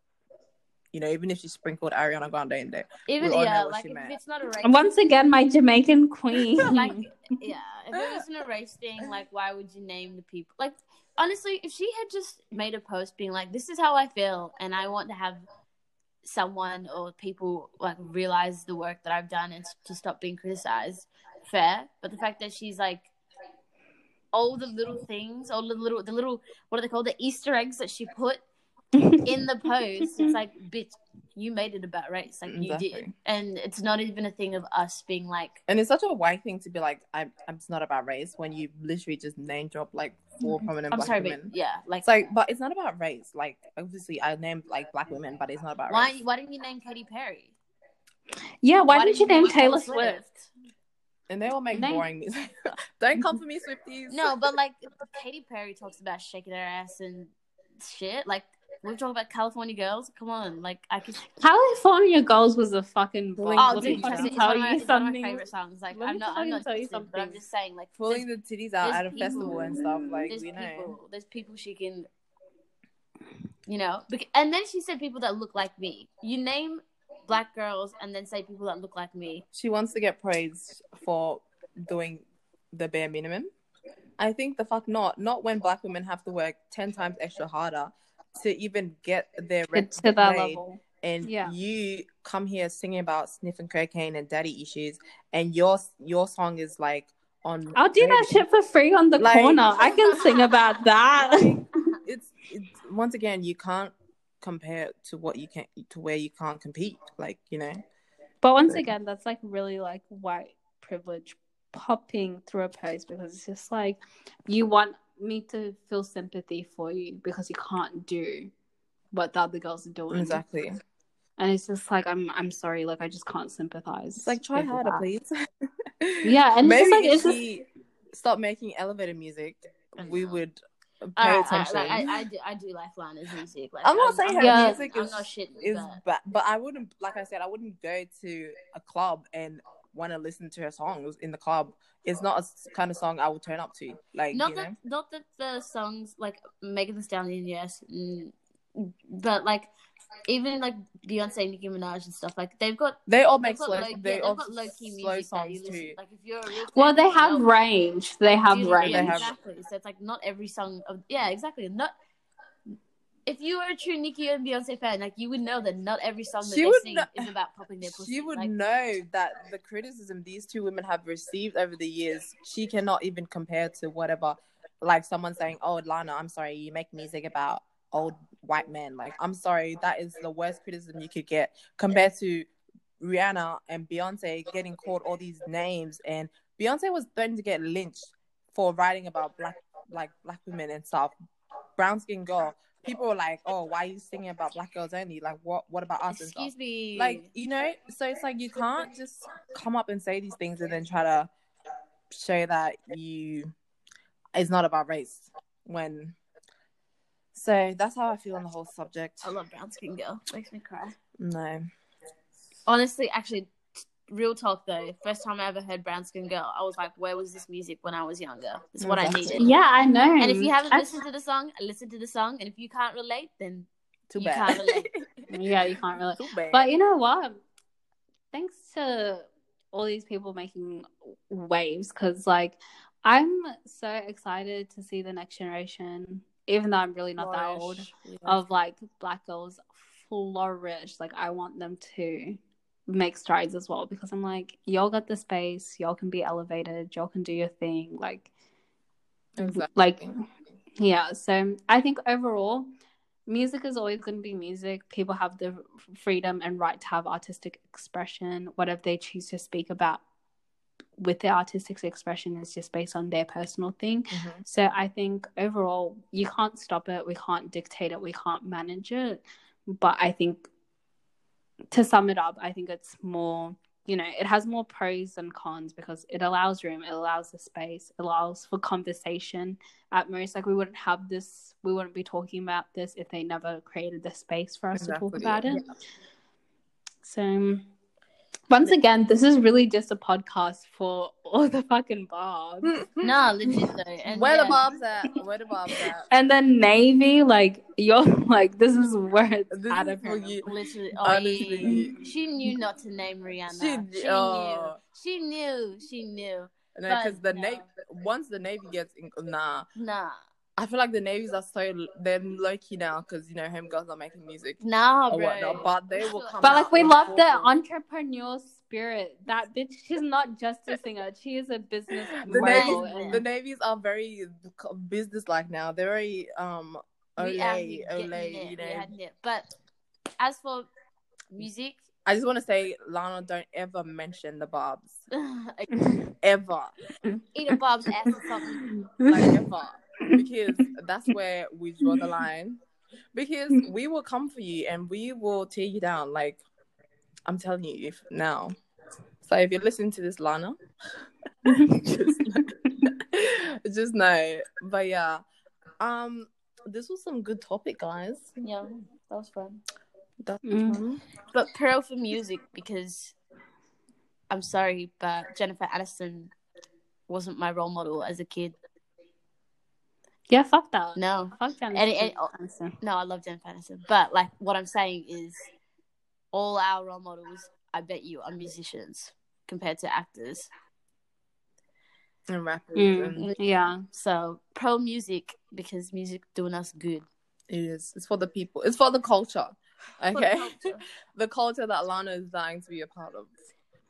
Speaker 2: you know, even if she sprinkled Ariana Grande in there.
Speaker 3: Even
Speaker 2: We all know
Speaker 3: yeah, like if
Speaker 2: meant.
Speaker 3: it's not a race.
Speaker 4: And once again, my Jamaican queen.
Speaker 3: like yeah if it wasn't a race thing like why would you name the people like honestly if she had just made a post being like this is how i feel and i want to have someone or people like realize the work that i've done and to stop being criticized fair but the fact that she's like all the little things all the little the little what are they called the easter eggs that she put in the post it's like bitch you made it about race like you did and it's not even a thing of us being like
Speaker 2: And it's such a white thing to be like, I'm, I'm it's not about race when you literally just name drop like four prominent
Speaker 3: Mm-hmm. i'm
Speaker 2: black
Speaker 3: sorry
Speaker 2: women.
Speaker 3: but yeah like
Speaker 2: It's like, but it's not about race. Like, obviously, I named like black women, but it's not about
Speaker 3: Why
Speaker 2: race.
Speaker 3: why didn't you name Katy Perry?
Speaker 4: yeah, why, didn't you name Taylor
Speaker 3: Swift?
Speaker 4: Swift?
Speaker 2: And they all make
Speaker 4: Name-
Speaker 2: boring music. Don't come for me, Swifties.
Speaker 3: No, but like Katy Perry talks about shaking her ass and shit. Like we're talking about California girls. Come on, like I could.
Speaker 4: California Girls was a fucking bomb.
Speaker 2: Oh,
Speaker 3: Oh,
Speaker 4: Let
Speaker 3: dude,
Speaker 4: me
Speaker 3: trust
Speaker 4: fucking
Speaker 3: me, it's
Speaker 4: tell
Speaker 3: one my,
Speaker 4: you
Speaker 3: it's one of my
Speaker 4: something.
Speaker 3: favorite songs. Like
Speaker 4: Let
Speaker 3: I'm
Speaker 4: me
Speaker 3: not, I'm not
Speaker 4: tell you
Speaker 3: dissing, but I'm just saying, like
Speaker 2: pulling the titties out at a festival and stuff. Like
Speaker 3: there's
Speaker 2: we know.
Speaker 3: people, there's people she can, you know. And then she said people that look like me. You name black girls and then say people that look like me.
Speaker 2: She wants to get praised for doing the bare minimum. I think the fuck not. Not when black women have to work ten times extra harder to even get their
Speaker 4: Get
Speaker 2: rent
Speaker 4: to that level.
Speaker 2: And
Speaker 4: Yeah.
Speaker 2: you come here singing about sniffing cocaine and daddy issues, and your your song is like on.
Speaker 4: I'll do that shit for free on the
Speaker 2: Like-
Speaker 4: corner. I can sing about that.
Speaker 2: It's, it's once again you can't compare to what you can to where you can't compete. Like you know.
Speaker 4: But once again, that's like really like white privilege popping through a post because it's just like you want me to feel sympathy for you because you can't do what the other girls are doing.
Speaker 2: Exactly.
Speaker 4: And it's just like I'm I'm sorry, like I just can't sympathize.
Speaker 2: It's like try harder,
Speaker 4: that.
Speaker 2: please.
Speaker 4: Yeah, and it's
Speaker 2: maybe
Speaker 4: just like
Speaker 2: if
Speaker 4: it's just
Speaker 2: stopped making elevator music, we would pay attention.
Speaker 3: like, I, I do, I do like Lana's music. Like,
Speaker 2: I'm not saying her
Speaker 4: Yeah.
Speaker 2: music
Speaker 3: I'm
Speaker 2: is
Speaker 3: shitting,
Speaker 2: is
Speaker 3: but
Speaker 2: bad, but I wouldn't like I said I wouldn't go to a club and want to listen to her songs in the club. It's not a kind of song I would turn up to. Like
Speaker 3: not that
Speaker 2: know,
Speaker 3: not that the songs like Megan Thee Stallion, yes, but like even like Beyonce, Nicki Minaj, and stuff like they've got
Speaker 2: they all make
Speaker 3: got
Speaker 2: slow.
Speaker 3: low,
Speaker 2: they
Speaker 3: yeah,
Speaker 2: all
Speaker 3: they've got low key
Speaker 2: slow
Speaker 3: music that you
Speaker 2: songs
Speaker 3: listen.
Speaker 2: too.
Speaker 3: Like if you're a real
Speaker 4: well,
Speaker 3: fan,
Speaker 4: they
Speaker 3: you
Speaker 4: have
Speaker 3: know-
Speaker 4: range. They have range.
Speaker 2: They have-
Speaker 3: exactly. So it's like not every song. Of, yeah, exactly. Not if you are a true Nicki and Beyonce fan, like you would know that not every song that
Speaker 2: She
Speaker 3: they
Speaker 2: would
Speaker 3: sing
Speaker 2: know-
Speaker 3: is about popping their pussy.
Speaker 2: She would
Speaker 3: like,
Speaker 2: know that the criticism these two women have received over the years, she cannot even compare to whatever like someone saying, "Oh, Lana, I'm sorry, you make music about old white men." Like, I'm sorry, that is the worst criticism you could get compared to Rihanna and Beyonce getting called all these names, and Beyonce was threatened to get lynched for writing about black like black women and stuff. Brown skin girl. People were like, "Oh, why are you singing about black girls only? Like, what? What about us?" and stuff?
Speaker 3: Excuse me.
Speaker 2: like you know so it's like you can't just come up and say these things and then try to show that you it's not about race when so that's how i feel on the whole subject
Speaker 3: I love brown skin girl. Makes me cry.
Speaker 2: no
Speaker 3: Honestly, actually, t- real talk though. First time I ever heard brown skin girl, I was like, "Where was this music when I was younger?" It's what I needed.
Speaker 4: Yeah, I know.
Speaker 3: And if you haven't
Speaker 4: I-
Speaker 3: listened to the song, listen to the song. And if you can't relate, then
Speaker 2: too
Speaker 3: You
Speaker 2: bad
Speaker 3: can't relate.
Speaker 4: yeah, you can't really.
Speaker 2: too bad
Speaker 4: But you know what? Thanks to all these people making waves, because like I'm so excited to see the next generation, even though I'm really not that old,
Speaker 2: Yeah.
Speaker 4: of like black girls flourish. Like I want them to make strides as well because I'm like, y'all got the space, y'all can be elevated, y'all can do your thing. Like
Speaker 2: exactly.
Speaker 4: like yeah so i think overall music is always going to be music people have the freedom and right to have artistic expression whatever they choose to speak about with their artistic expression is just based on their personal thing
Speaker 2: Mhm.
Speaker 4: so i think overall you can't stop it we can't dictate it we can't manage it but i think to sum it up i think it's more you know it has more pros than cons because it allows room it allows the space it allows for conversation at most like we wouldn't have this we wouldn't be talking about this if they never created the space for us to talk
Speaker 2: Exactly,
Speaker 4: about
Speaker 2: yeah.
Speaker 4: it so once again this is really just a podcast for all the fucking barbs hmm, hmm.
Speaker 3: no, legit though. And
Speaker 2: where
Speaker 3: yeah,
Speaker 2: the barbs at where the barbs at
Speaker 4: and then navy like you're like this is where it's
Speaker 2: This
Speaker 4: at
Speaker 2: is for you.
Speaker 3: Literally, oh,
Speaker 2: Honestly.
Speaker 3: yeah. she knew not to name Rihanna.
Speaker 2: She-
Speaker 3: She,
Speaker 2: oh.
Speaker 3: knew. She knew. She knew.
Speaker 2: no because the
Speaker 3: no.
Speaker 2: navy once the navy gets in nah
Speaker 3: Nah,
Speaker 2: I feel like the navies are so they're low key now because you know home girls are making music
Speaker 3: nah,
Speaker 2: or
Speaker 3: bro.
Speaker 2: whatnot, but they will come.
Speaker 4: But like we love the
Speaker 2: full-
Speaker 4: entrepreneur spirit. That bitch, she's not just a singer; she is a business
Speaker 2: The
Speaker 4: mogul.
Speaker 3: Navies-
Speaker 4: and-
Speaker 2: The navies are very business like now. They're very um
Speaker 3: We out
Speaker 2: olay,
Speaker 3: here
Speaker 2: olay. You know.
Speaker 3: But as for music,
Speaker 2: I just want to say, Lana, don't ever mention the barbs ever,
Speaker 3: eat a Bob's ass or something.
Speaker 2: like ever, because that's where we draw the line. Because we will come for you and we will tear you down. Like I'm telling you, if now. So if you're listening to this, Lana, just, just know. But yeah, um, this was some good topic, guys.
Speaker 3: Yeah, that was fun.
Speaker 2: That's
Speaker 4: Mm.
Speaker 2: fun.
Speaker 3: But pearl for music because I'm sorry, but Jennifer Aniston wasn't my role model as a kid.
Speaker 4: Yeah, fuck that.
Speaker 3: No,
Speaker 4: Fuck Janet
Speaker 3: And- and-
Speaker 4: Jackson.
Speaker 3: no, I love Jennifer Aniston. But like, what I'm saying is, all our role models, I bet you, are musicians compared to actors.
Speaker 2: and rappers.
Speaker 4: Mm,
Speaker 2: And
Speaker 4: yeah,
Speaker 3: So pro music because music doing us good.
Speaker 2: it is. It's for the people. It's for the culture.
Speaker 3: For the
Speaker 2: Okay,
Speaker 3: culture.
Speaker 2: the culture that Lana is dying to be a part of.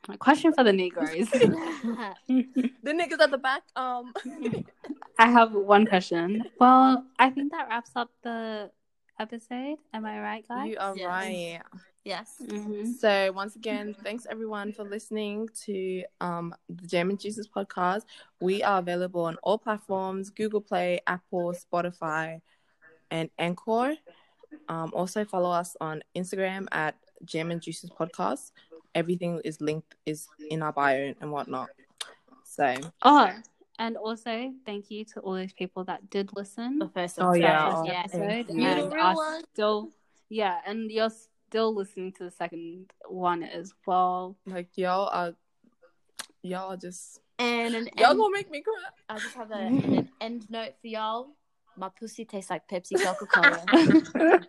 Speaker 4: My question for the Negroes.
Speaker 2: The niggas at the back. Um,
Speaker 4: I have one question. Well, I think that wraps up the episode. Am I right, guys?
Speaker 2: you are
Speaker 3: Yes.
Speaker 2: right.
Speaker 3: yes.
Speaker 4: Mhm.
Speaker 2: So once again, thanks everyone for listening to um the Jam and Juices podcast. We are available on all platforms: Google Play, Apple, Spotify, and Anchor. Um, also follow us on Instagram at Jam and Juices Podcast. Everything is linked is in our bio and whatnot. So
Speaker 4: Oh, and also thank you to all those people that did listen.
Speaker 3: The first
Speaker 2: Oh,
Speaker 3: episode.
Speaker 2: yeah. Oh,
Speaker 3: yes.
Speaker 2: thank
Speaker 4: episode
Speaker 2: you.
Speaker 3: You the
Speaker 4: and
Speaker 3: real
Speaker 4: are
Speaker 3: one?
Speaker 4: still yeah, and you're still listening to the second one as well.
Speaker 2: like y'all are y'all are just
Speaker 3: And an
Speaker 2: y'all
Speaker 3: end,
Speaker 2: gonna make me cry.
Speaker 3: I just have a, an end note for y'all. My pussy tastes like Pepsi Coca Cola.